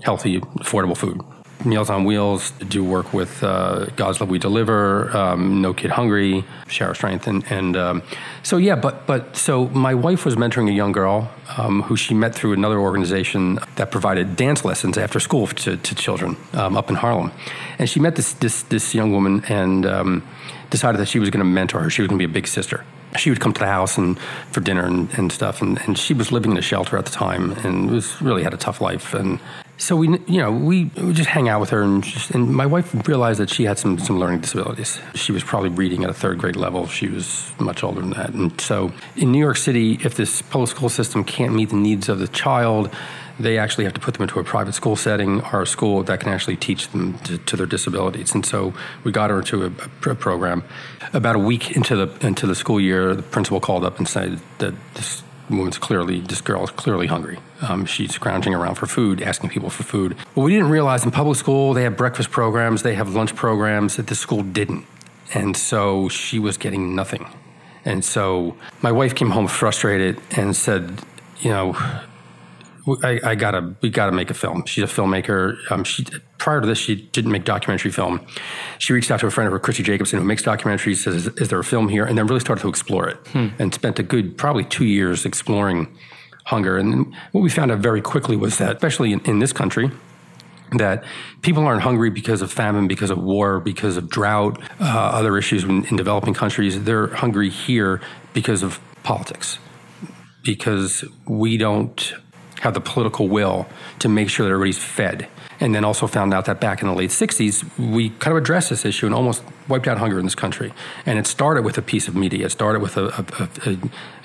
Speaker 2: healthy, affordable food. Meals on Wheels do work with uh, God's Love We Deliver, um, No Kid Hungry, Share Our Strength, and, and um, so yeah. But but so my wife was mentoring a young girl um, who she met through another organization that provided dance lessons after school to, to children um, up in Harlem, and she met this this this young woman and um, decided that she was going to mentor her. She was going to be a big sister she would come to the house and for dinner and, and stuff. And, and she was living in a shelter at the time and was really had a tough life. And so we, you know, we, we just hang out with her and just, and my wife realized that she had some, some learning disabilities. She was probably reading at a third grade level. She was much older than that. And so in New York City, if this public school system can't meet the needs of the child, they actually have to put them into a private school setting or a school that can actually teach them to, to their disabilities. And so we got her into a, a, program. About a week into the into the school year, the principal called up and said that this woman's clearly this girl is clearly hungry. Um, she's scrounging around for food, asking people for food. But we didn't realize in public school they have breakfast programs, they have lunch programs that this school didn't, and so she was getting nothing. And so my wife came home frustrated and said, you know I, I, gotta we gotta make a film. She's a filmmaker. Um, she prior to this she didn't make documentary film. She reached out to a friend of her, Kristi Jacobson, who makes documentaries. Says, "Is, there a film here?" And then really started to explore it, hmm. and spent a good probably two years exploring hunger. And what we found out very quickly was that, especially in, in this country, that people aren't hungry because of famine, because of war, because of drought, uh, other issues in, in developing countries. They're hungry here because of politics, because we don't have the political will to make sure that everybody's fed and then also found out that back in the late 60s, we kind of addressed this issue and almost wiped out hunger in this country. And it started with a piece of media. It started with a, a, a,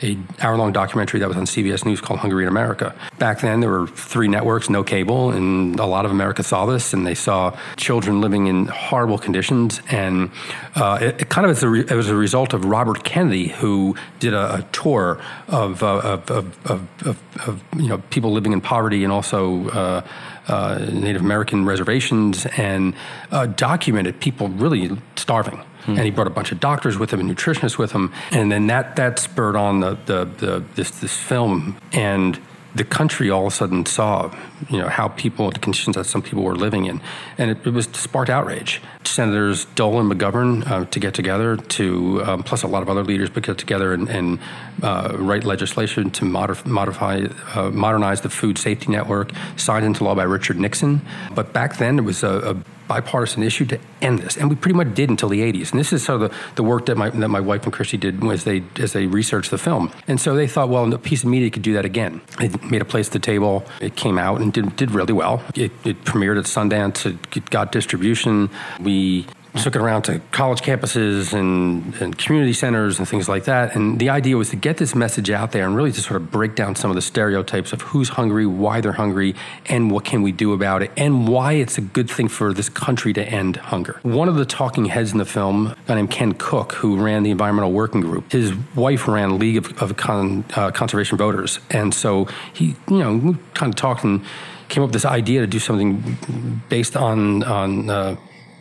Speaker 2: a hour-long documentary that was on CBS News called Hunger in America. Back then, there were three networks, no cable, and a lot of America saw this, and they saw children living in horrible conditions. And uh, it, it, kind of as a re- a result of Robert Kennedy, who did a, tour of, uh, of, of, of, you know people living in poverty and also uh, uh, Native American reservations and uh, documented people really starving. Hmm. And he brought a bunch of doctors with him and nutritionists with him, and then that that spurred on the, the, the this this film and the country all of a sudden saw, you know, how people, the conditions that some people were living in, and it, it was sparked outrage. Senators Dole and McGovern uh, to get together to, um, plus a lot of other leaders, to get together and, and uh, write legislation to modif- modify, uh, modernize the food safety network, signed into law by Richard Nixon. But back then, it was a, a bipartisan issue to end this, and we pretty much did until the 80s. And this is sort of the, the work that my that my wife and Kristi did as they as they researched the film. And so they thought, well, a piece of media could do that again. It made a place at the table. It came out and did did really well. It, it premiered at Sundance. It got distribution. We took it around to college campuses and, and, community centers and things like that. And the idea was to get this message out there and really to sort of break down some of the stereotypes of who's hungry, why they're hungry, and what can we do about it, and why it's a good thing for this country to end hunger. One of the talking heads in the film, a guy named Ken Cook, who ran the Environmental Working Group, his wife ran League of, of Con, uh, Conservation Voters. And so he, you know, kind of talked and came up with this idea to do something based on, on uh,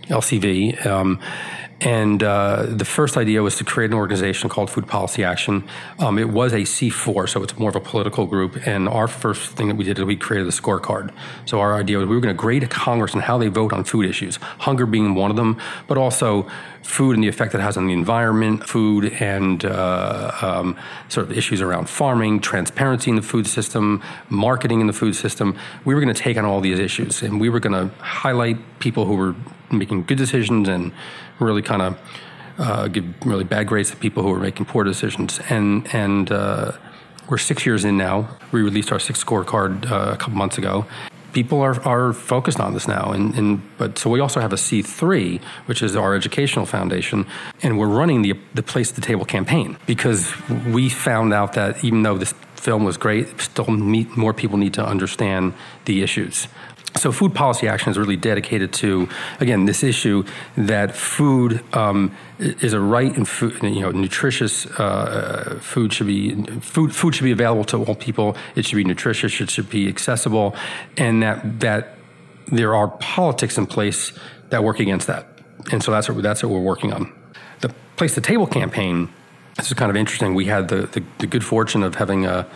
Speaker 2: LCV. Um, And uh, the first idea was to create an organization called Food Policy Action. Um, it was a C4, so it's more of a political group. And our first thing that we did is we created a scorecard. So our idea was we were going to grade Congress on how they vote on food issues, hunger being one of them, but also food and the effect it has on the environment, food and uh, um, sort of issues around farming, transparency in the food system, marketing in the food system. We were going to take on all these issues and we were going to highlight people who were making good decisions and really kind of uh, give really bad grades to people who are making poor decisions. And and uh, we're six years in now. We released our sixth scorecard uh, a couple months ago. People are, are focused on this now, and, and but so we also have a C three, which is our educational foundation, and we're running the the place at the table campaign because we found out that even though this film was great, still meet, more people need to understand the issues. So, food policy action is really dedicated to, again, this issue that food um, is a right, and food, you know, nutritious uh, food should be food. Food should be available to all people. It should be nutritious. It should be accessible, and that that there are politics in place that work against that. And so that's what that's what we're working on. The place the table campaign. This is kind of interesting. We had the, the, the good fortune of having a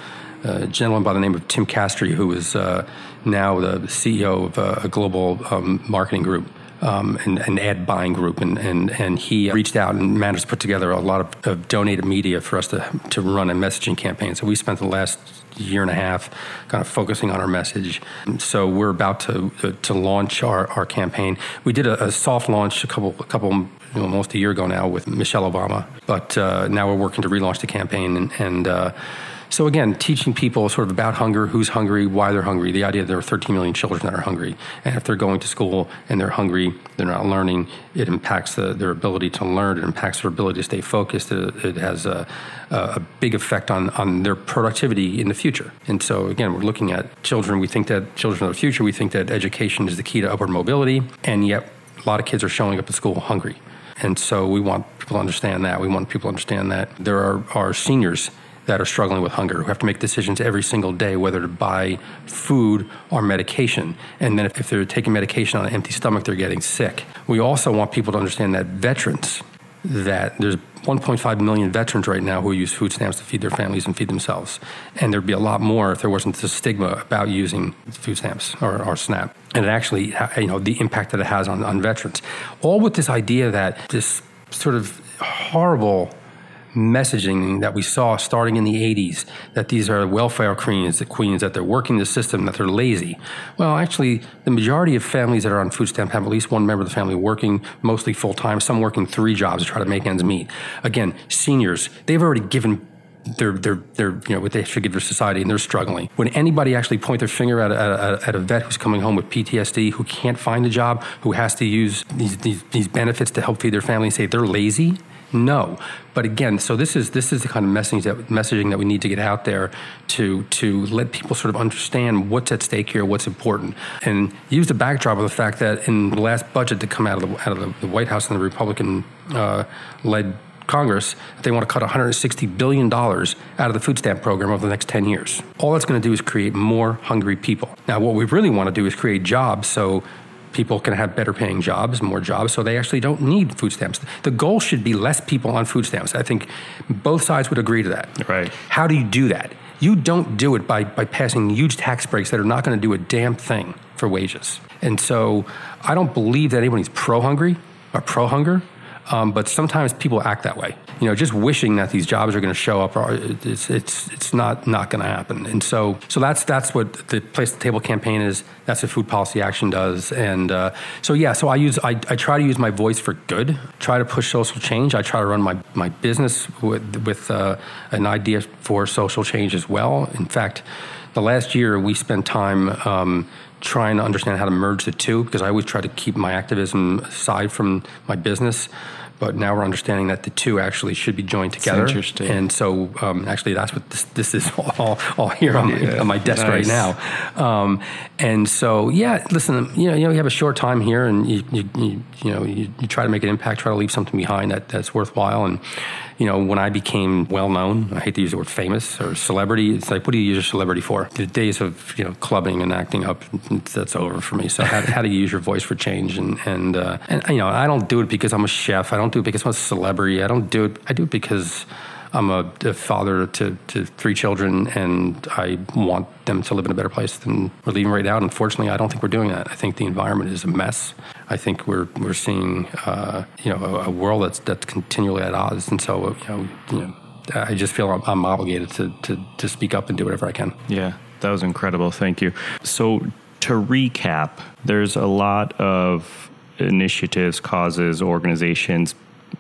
Speaker 2: a gentleman by the name of Tim Castree, who is uh, now the CEO of uh, a global um, marketing group. Um, and an ad buying group, and, and, and he reached out and managed to put together a lot of, of, donated media for us to, to run a messaging campaign. So we spent the last year and a half kind of focusing on our message. So we're about to to launch our, our campaign. We did a, a soft launch a couple a couple you know, almost a year ago now with Michelle Obama, but uh, now we're working to relaunch the campaign and. and uh, so again, teaching people sort of about hunger, who's hungry, why they're hungry, the idea that there are 13 million children that are hungry, and if they're going to school and they're hungry, they're not learning, it impacts the, their ability to learn, it impacts their ability to stay focused, it, it has a, a, big effect on, on their productivity in the future. And so again, we're looking at children, we think that children are the future, we think that education is the key to upward mobility, and yet a lot of kids are showing up at school hungry. And so we want people to understand that. We want people to understand that there are, are seniors that are struggling with hunger, who have to make decisions every single day whether to buy food or medication. And then if they're taking medication on an empty stomach, they're getting sick. We also want people to understand that veterans, that there's 1.5 million veterans right now who use food stamps to feed their families and feed themselves. And there'd be a lot more if there wasn't the stigma about using food stamps or, or SNAP. And it actually, you know, the impact that it has on, on veterans. All with this idea that this sort of horrible messaging that we saw starting in the 80s that these are welfare queens, the queens, that they're working the system, that they're lazy. Well, actually, the majority of families that are on food stamp have at least one member of the family working, mostly full time, some working three jobs to try to make ends meet. Again, seniors, they've already given they're, they're, they're, you know, what they should give their society and they're struggling. When anybody actually point their finger at a, at a, vet who's coming home with PTSD, who can't find a job, who has to use these, these, these benefits to help feed their family and say they're lazy, no, but again, so this is this is the kind of messaging that messaging that we need to get out there to to let people sort of understand what's at stake here, what's important, and use the backdrop of the fact that in the last budget to come out of the out of the, White House and the Republican uh, led Congress, they want to cut $160 billion out of the food stamp program over the next 10 years. All that's going to do is create more hungry people. Now, what we really want to do is create jobs so people can have better paying jobs, more jobs, so they actually don't need food stamps. The goal should be less people on food stamps. I think both sides would agree to that.
Speaker 3: Right.
Speaker 2: How do you do that? You don't do it by, by passing huge tax breaks that are not going to do a damn thing for wages. And so I don't believe that anybody's pro hungry or pro hunger. Um, but sometimes people act that way. You know, just wishing that these jobs are going to show up, it's it's it's not not going to happen. And so so that's that's what the place the table campaign is. That's what food policy action does. And uh, so yeah, so I use I, I try to use my voice for good. Try to push social change. I try to run my my business with with uh, an idea for social change as well. In fact, the last year we spent time. Um, trying to understand how to merge the two because I always try to keep my activism aside from my business. But now we're understanding that the two actually should be joined together.
Speaker 3: interesting.
Speaker 2: And so, um, actually, that's what this, this is <laughs> all, all here on, yeah. my, on my desk nice. right now. Um, and so, yeah, listen, you know, you know, you have a short time here, and you, you, you, you know, you, you, try to make an impact, try to leave something behind that, that's worthwhile. And you know, when I became well known, I hate to use the word famous or celebrity, it's like, what do you use your celebrity for? The days of, you know, clubbing and acting up, that's over for me. So how, how do you use your voice for change? And, and, uh, and, you know, I don't do it because I'm a chef. I don't do it because I'm a celebrity. I don't do it. I do it because I'm a, a, father to, to three children, and I want them to live in a better place than we're leaving right now. And unfortunately, I don't think we're doing that. I think the environment is a mess. I think we're we're seeing uh, you know a, a, world that's that's continually at odds, and so you know, you know I just feel I'm, I'm obligated to, to to speak up and do whatever I can.
Speaker 3: Yeah, that was incredible. Thank you. So to recap, there's a lot of initiatives, causes, organizations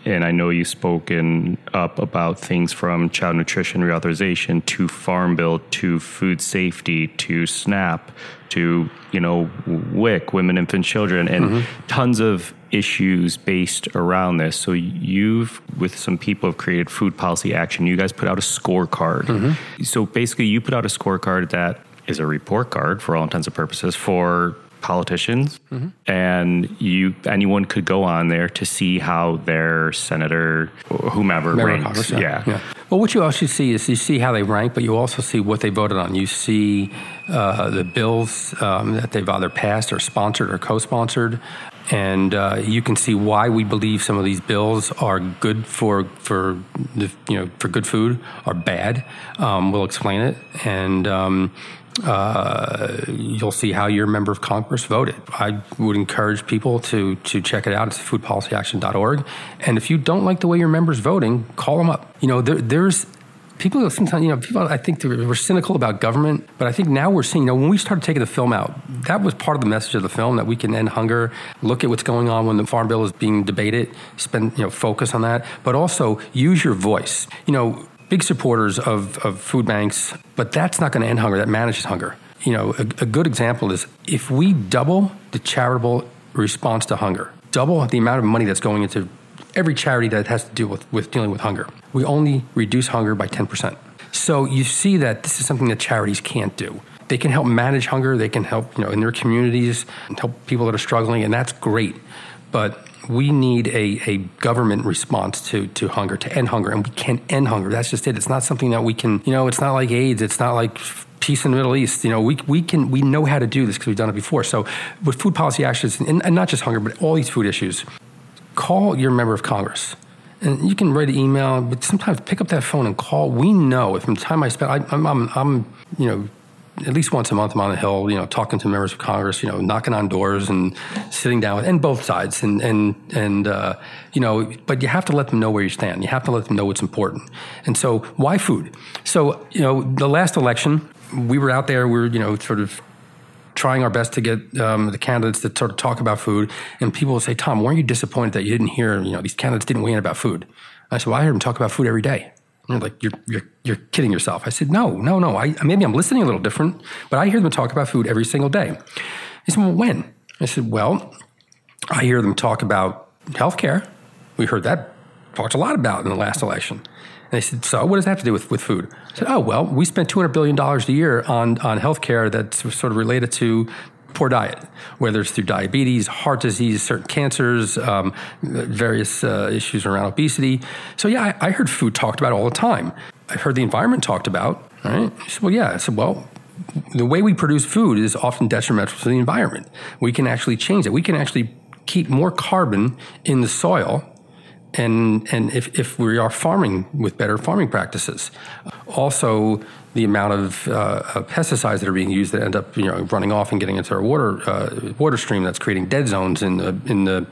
Speaker 3: and I know you've spoken up about things from child nutrition reauthorization to farm bill to food safety to SNAP to you know WIC, women, infant, children, and mm-hmm. tons of issues based around this. So you've with some people have created food policy action. You guys put out a scorecard. Mm-hmm. So basically, you put out a scorecard that is a report card for all intents and purposes for politicians, mm-hmm. and you anyone could go on there to see how their senator, whomever ranks. Yeah.
Speaker 2: Yeah. yeah. Well, what you also see is you see how they rank, but you also see what they voted on. You see uh, the bills um, that they've either passed or sponsored or co-sponsored. And uh, you can see why we believe some of these bills are good for for you know for good food or bad. Um, we'll explain it, and um, uh, you'll see how your member of Congress voted. I would encourage people to to check it out. It's foodpolicyaction.org. And if you don't like the way your member's voting, call them up. You know, there, there's people sometimes, you know, people I think were cynical about government, but I think now we're seeing, you know, when we started taking the film out, that was part of the message of the film that we can end hunger, look at what's going on when the farm bill is being debated, spend, you know, focus on that, but also use your voice. You know, big supporters of, of food banks, but that's not going to end hunger. That manages hunger. You know, a, a good example is if we double the charitable response to hunger, double the amount of money that's going into every charity that has to do with, with dealing with hunger, we only reduce hunger by 10%. So you see that this is something that charities can't do. They can help manage hunger, they can help, you know, in their communities, help people that are struggling, and that's great. But we need a, a government response to, to hunger, to end hunger, and we can end hunger. That's just it. It's not something that we can, you know, it's not like AIDS, it's not like peace in the Middle East. You know, we, we can we know how to do this because we've done it before. So with food policy actions, and, and not just hunger, but all these food issues, call your member of Congress. And you can write an email, but sometimes pick up that phone and call. We know from the time I spent, I, I'm, I'm, I'm you know, at least once a month I'm on the Hill, you know, talking to members of Congress, you know, knocking on doors and sitting down with, and both sides, and and and uh, you know, but you have to let them know where you stand. You have to let them know what's important. And so, why food? So, you know, the last election, we were out there, we were, you know, sort of trying our best to get um, the candidates to sort of talk about food, and people will say, "Tom, weren't you disappointed that you didn't hear, you know, these candidates didn't weigh in about food?" I said, "Well, I heard them talk about food every day." And they're like, you're, you're, you're kidding yourself. I said, no, no, no. I, maybe I'm listening a little different, but I hear them talk about food every single day. He said, well, when? I said, well, I hear them talk about healthcare. We heard that talked a lot about in the last election. And they said, so what does that have to do with, with food? I said, oh, well, we spend $200 billion a year on, on healthcare that's sort of related to poor diet, whether it's through diabetes, heart disease, certain cancers, um, various uh, issues around obesity. So, yeah, I, I, heard food talked about all the time. I heard the environment talked about. Right? Said, well, yeah. I said, well, the way we produce food is often detrimental to the environment. We can actually change it. We can actually keep more carbon in the soil and and if, if we are farming with better farming practices. Also, the amount of uh, pesticides that are being used that end up you know running off and getting into our water uh, water stream that's creating dead zones in the in the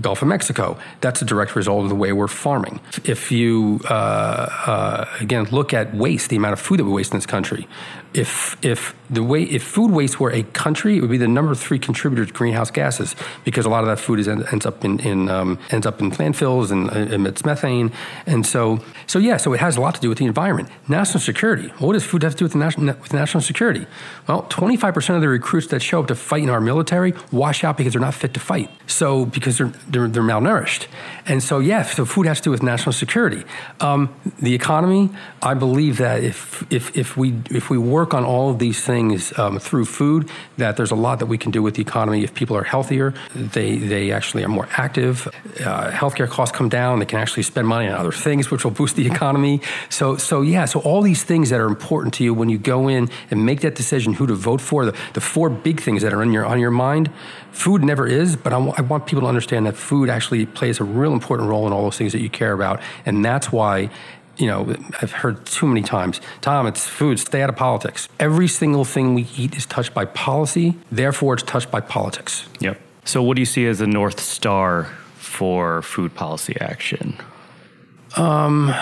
Speaker 2: Gulf of Mexico. That's a direct result of the way we're farming. If you uh, uh again look at waste, the amount of food that we waste in this country, if if the way if food waste were a country, it would be the number three contributor to greenhouse gases because a lot of that food is ends up in, in um, ends up in landfills and uh, emits methane, and so so yeah, so it has a lot to do with the environment. National security. what does food have to do with national with national security? Well, twenty five percent of the recruits that show up to fight in our military wash out because they're not fit to fight. So because they're they're, they're malnourished, and so yeah, so food has to do with national security. Um, the economy. I believe that if if if we if we work on all of these things um, through food, that there's a lot that we can do with the economy. If people are healthier, they, they actually are more active. Uh, healthcare costs come down. They can actually spend money on other things, which will boost the economy. So, so yeah, so all these things that are important to you when you go in and make that decision who to vote for. The, the four big things that are on your on your mind, food never is, but I, w- I want people to understand that food actually plays a real important role in all those things that you care about, and that's why you know, I've heard too many times, Tom, it's food, stay out of politics. Every single thing we eat is touched by policy, therefore, it's touched by politics.
Speaker 3: Yep. So, what do you see as the North Star for food policy action?
Speaker 2: Um,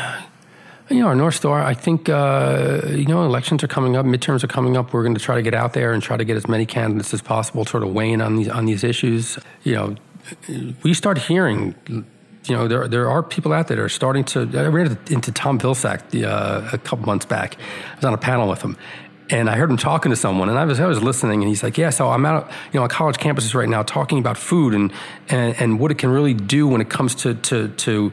Speaker 2: you know, our North Star, I think, uh, you know, elections are coming up, midterms are coming up. We're going to try to get out there and try to get as many candidates as possible, sort of weighing on these, on these issues. You know, we start hearing you know, there there are people out there that are starting to. I ran into Tom Vilsack the, uh, a couple months back. I was on a panel with him, and I heard him talking to someone, and I was I was listening, and he's like, "Yeah, so I'm out, you know, on college campuses right now, talking about food and and, and what it can really do when it comes to to to."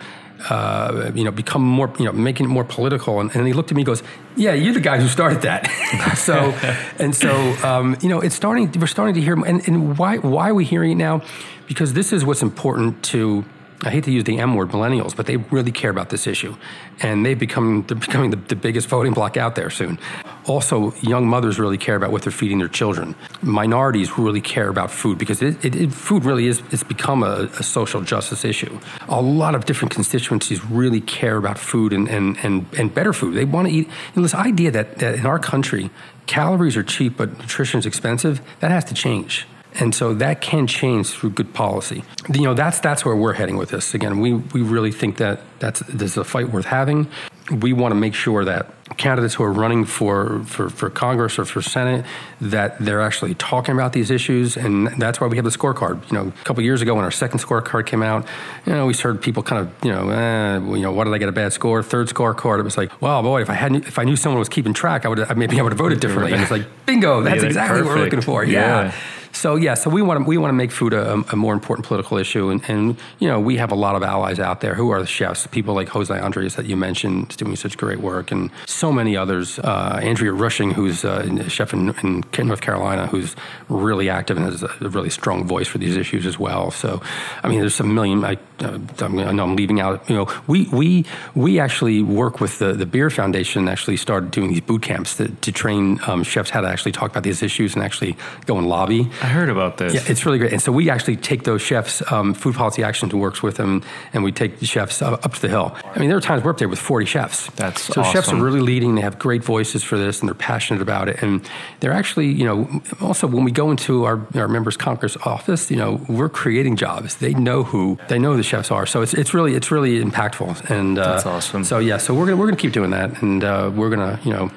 Speaker 2: Uh, you know, become more, you know, making it more political. And, and he looked at me and goes, Yeah, you're the guy who started that. <laughs> so, and so, um, you know, it's starting, we're starting to hear, and, and why, why are we hearing it now? Because this is what's important to I hate to use the M word, millennials, but they really care about this issue, and they've become they're becoming the, the, biggest voting bloc out there soon. Also, young mothers really care about what they're feeding their children. Minorities really care about food because it, it, it, food really is it's become a, a, social justice issue. A lot of different constituencies really care about food and and and, and better food. They want to eat. This idea that, that in our country calories are cheap but nutrition is expensive that has to change and so that can change through good policy. You know, that's that's where we're heading with this. Again, we we really think that that's this is a fight worth having. We want to make sure that candidates who are running for, for, for Congress or for Senate that they're actually talking about these issues, and that's why we have the scorecard. You know, a couple years ago when our second scorecard came out, you know, we heard people kind of, you know, eh, you know, why did I get a bad score? Third scorecard, it was like, well, boy, if I hadn't, if I knew someone was keeping track, I would maybe I would have voted differently. And it's like, bingo, that's yeah, exactly perfect. what we're looking for. yeah. yeah. So yeah, so we want to we want to make food a, a more important political issue, and, and, you know we have a lot of allies out there who are the chefs, people like Jose Andres that you mentioned, doing such great work, and so many others. Uh, Andrea Reusing, who's a chef in, in, North Carolina, who's really active and has a really strong voice for these issues as well. So, I mean, there's a million. I, uh, I know I'm leaving out. You know, we we we actually work with the the Beard Foundation. Actually, started doing these boot camps to, to train um, chefs how to actually talk about these issues and actually go and lobby.
Speaker 3: I heard about this.
Speaker 2: Yeah, it's really great. And so we actually take those chefs, um, Food Policy Action works with them, and we take the chefs up, up, to the hill. I mean, there are times we're up there with 40 chefs.
Speaker 3: That's
Speaker 2: so
Speaker 3: awesome.
Speaker 2: chefs are really leading. They have great voices for this, and they're passionate about it. And they're actually, you know, also when we go into our, our members' Congress office, you know, we're creating jobs. They know who they know the chefs are. So it's, it's really it's really impactful. And
Speaker 3: uh, that's awesome.
Speaker 2: So yeah, so we're gonna we're gonna keep doing that, and uh, we're gonna you know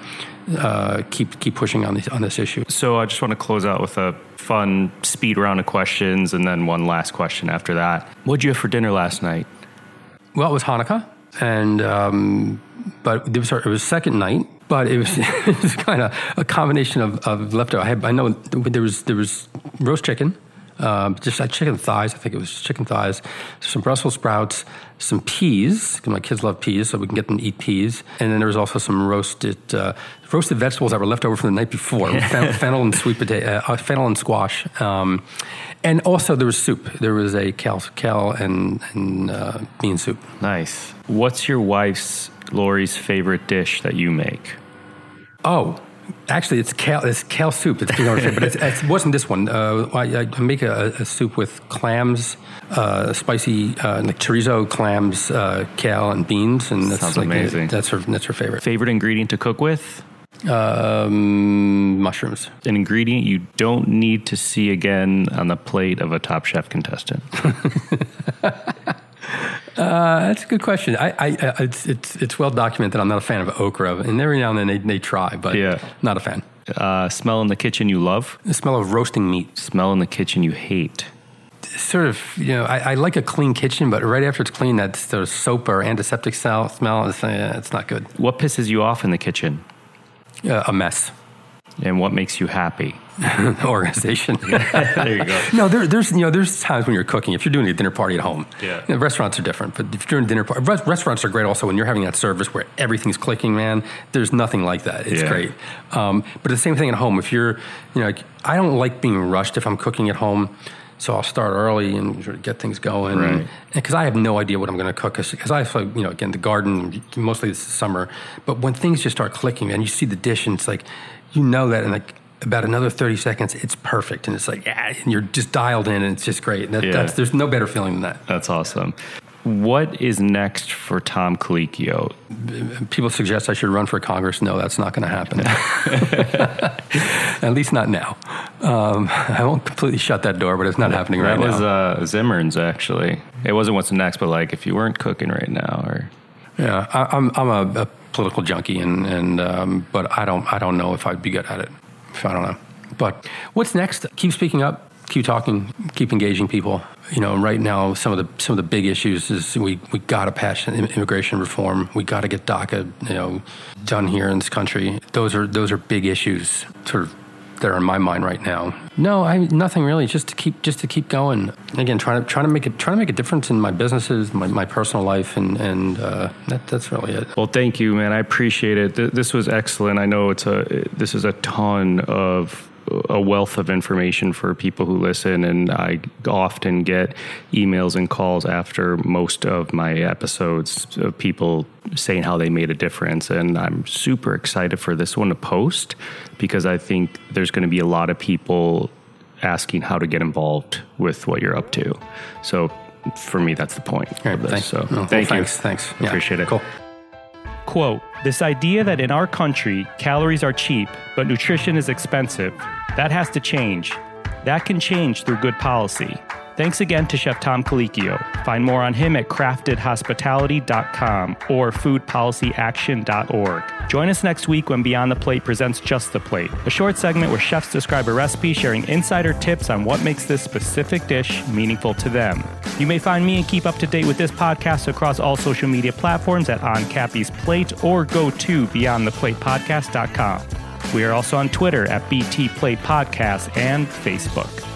Speaker 2: uh, keep keep pushing on this on this issue.
Speaker 3: So I just want to close out with a fun speed round of questions, and then one last question after that. What'd you have for dinner last night?
Speaker 2: Well, it was Hanukkah, and um, but it was it was second night. But it was, <laughs> it was kind of a combination of, of leftover. I, had, I know there was there was roast chicken, um, just had chicken thighs. I think it was chicken thighs, some Brussels sprouts, some peas. My kids love peas, so we can get them to eat peas. And then there was also some roasted uh, roasted vegetables that were left over from the night before: <laughs> fennel and sweet potato, uh, fennel and squash. Um, and also there was soup. There was a kale, kale and, and uh, bean soup.
Speaker 3: Nice. What's your wife's Lori's favorite dish that you make?
Speaker 2: Oh, Actually, it's kale. It's kale soup. It's, you know, but <laughs> it's, it wasn't this one. Uh, I, I, make a, a, soup with clams, uh, spicy uh, like chorizo, clams, uh, kale, and beans, and
Speaker 3: that's
Speaker 2: Sounds
Speaker 3: like amazing.
Speaker 2: that's her. That's her favorite.
Speaker 3: Favorite ingredient to cook with?
Speaker 2: Um, mushrooms.
Speaker 3: An ingredient you don't need to see again on the plate of a Top Chef contestant. <laughs>
Speaker 2: Uh, that's a good question. I, I, it's, it's, it's well documented. I'm not a fan of okra, and every now and then they, they try, but yeah. not a fan.
Speaker 3: Uh, smell in the kitchen you love.
Speaker 2: The smell of roasting meat.
Speaker 3: Smell in the kitchen you hate.
Speaker 2: Sort of, you know, I, I like a clean kitchen, but right after it's clean, that sort of soap or antiseptic smell, smell is, uh, it's not good.
Speaker 3: What pisses you off in the kitchen?
Speaker 2: Uh, a mess.
Speaker 3: And what makes you happy? <laughs>
Speaker 2: organization. <laughs>
Speaker 3: there you go.
Speaker 2: No, there, there's you know there's times when you're cooking. If you're doing a dinner party at home,
Speaker 3: yeah,
Speaker 2: you know, restaurants are different. But if you're doing a dinner party, restaurants are great also when you're having that service where everything's clicking. Man, there's nothing like that. It's yeah. great. Um, but the same thing at home. If you're, you know, I don't like being rushed if I'm cooking at home. So I'll start early and sort of get things going.
Speaker 5: Right.
Speaker 2: Because I have no idea what I'm going to cook. Because I, you know, again, the garden, mostly this summer. But when things just start clicking and you see the dish and it's like, you know that in like about another 30 seconds, it's perfect. And it's like, yeah, and you're just dialed in and it's just great. That,
Speaker 5: Yeah.
Speaker 2: that's, there's no better feeling than that.
Speaker 5: That's awesome. What is next for Tom Colicchio?
Speaker 2: People suggest I should run for Congress. No, that's not going to happen. <laughs> At least not now. Um, I won't completely shut that door, but it's not happening right now.
Speaker 5: that was uh, Zimmerman's actually. It wasn't what's next, but like if you weren't cooking right now, or
Speaker 2: yeah, I, I'm I'm a, a political junkie, and and um, but I don't I don't know if I'd be good at it. I don't know. But what's next? Keep speaking up. Keep talking. Keep engaging people. You know, right now some of the some of the big issues is we we got to pass immigration reform. We got to get DACA you know done here in this country. Those are those are big issues. Sort of that are in my mind right now. No, I nothing really. Just to keep just to keep going. Again, trying to trying to make it trying to make a difference in my businesses, my, my personal life, and and uh, that that's really it.
Speaker 5: Well, thank you, man. I appreciate it. Th- This was excellent. I know it's a this is a ton of a wealth of information for people who listen, and I often get emails and calls after most of my episodes of people saying how they made a difference, and I'm super excited for this one to post because I think there's going to be a lot of people asking how to get involved with what you're up to. So. For me, that's the point
Speaker 2: All
Speaker 5: of this.
Speaker 2: thank-
Speaker 5: So,
Speaker 2: well,
Speaker 5: thank you.
Speaker 2: thanks, thanks. Yeah,
Speaker 5: Appreciate it.
Speaker 2: Cool.
Speaker 3: Quote This idea that in our country, calories are cheap, but nutrition is expensive, that has to change. That can change through good policy. Thanks again to Chef Tom Colicchio. Find more on him at craftedhospitality.com or foodpolicyaction.org. Join us next week when Beyond the Plate presents Just the Plate, a short segment where chefs describe a recipe sharing insider tips on what makes this specific dish meaningful to them. You may find me and keep up to date with this podcast across all social media platforms at On Cappy's Plate or go to BeyondThePlatePodcast.com. We are also on Twitter at BT Plate Podcast and Facebook.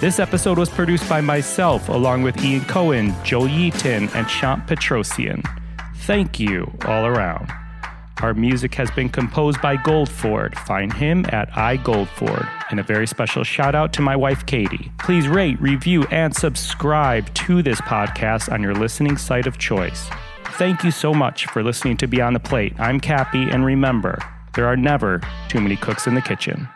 Speaker 3: This episode was produced by myself, along with Ian Cohen, Joel Yeaton, and Champ Petrosian. Thank you all around. Our music has been composed by Goldford. Find him at iGoldford. And a very special shout out to my wife, Katie. Please rate, review, and subscribe to this podcast on your listening site of choice. Thank you so much for listening to Beyond the Plate. I'm Cappy, and remember, there are never too many cooks in the kitchen.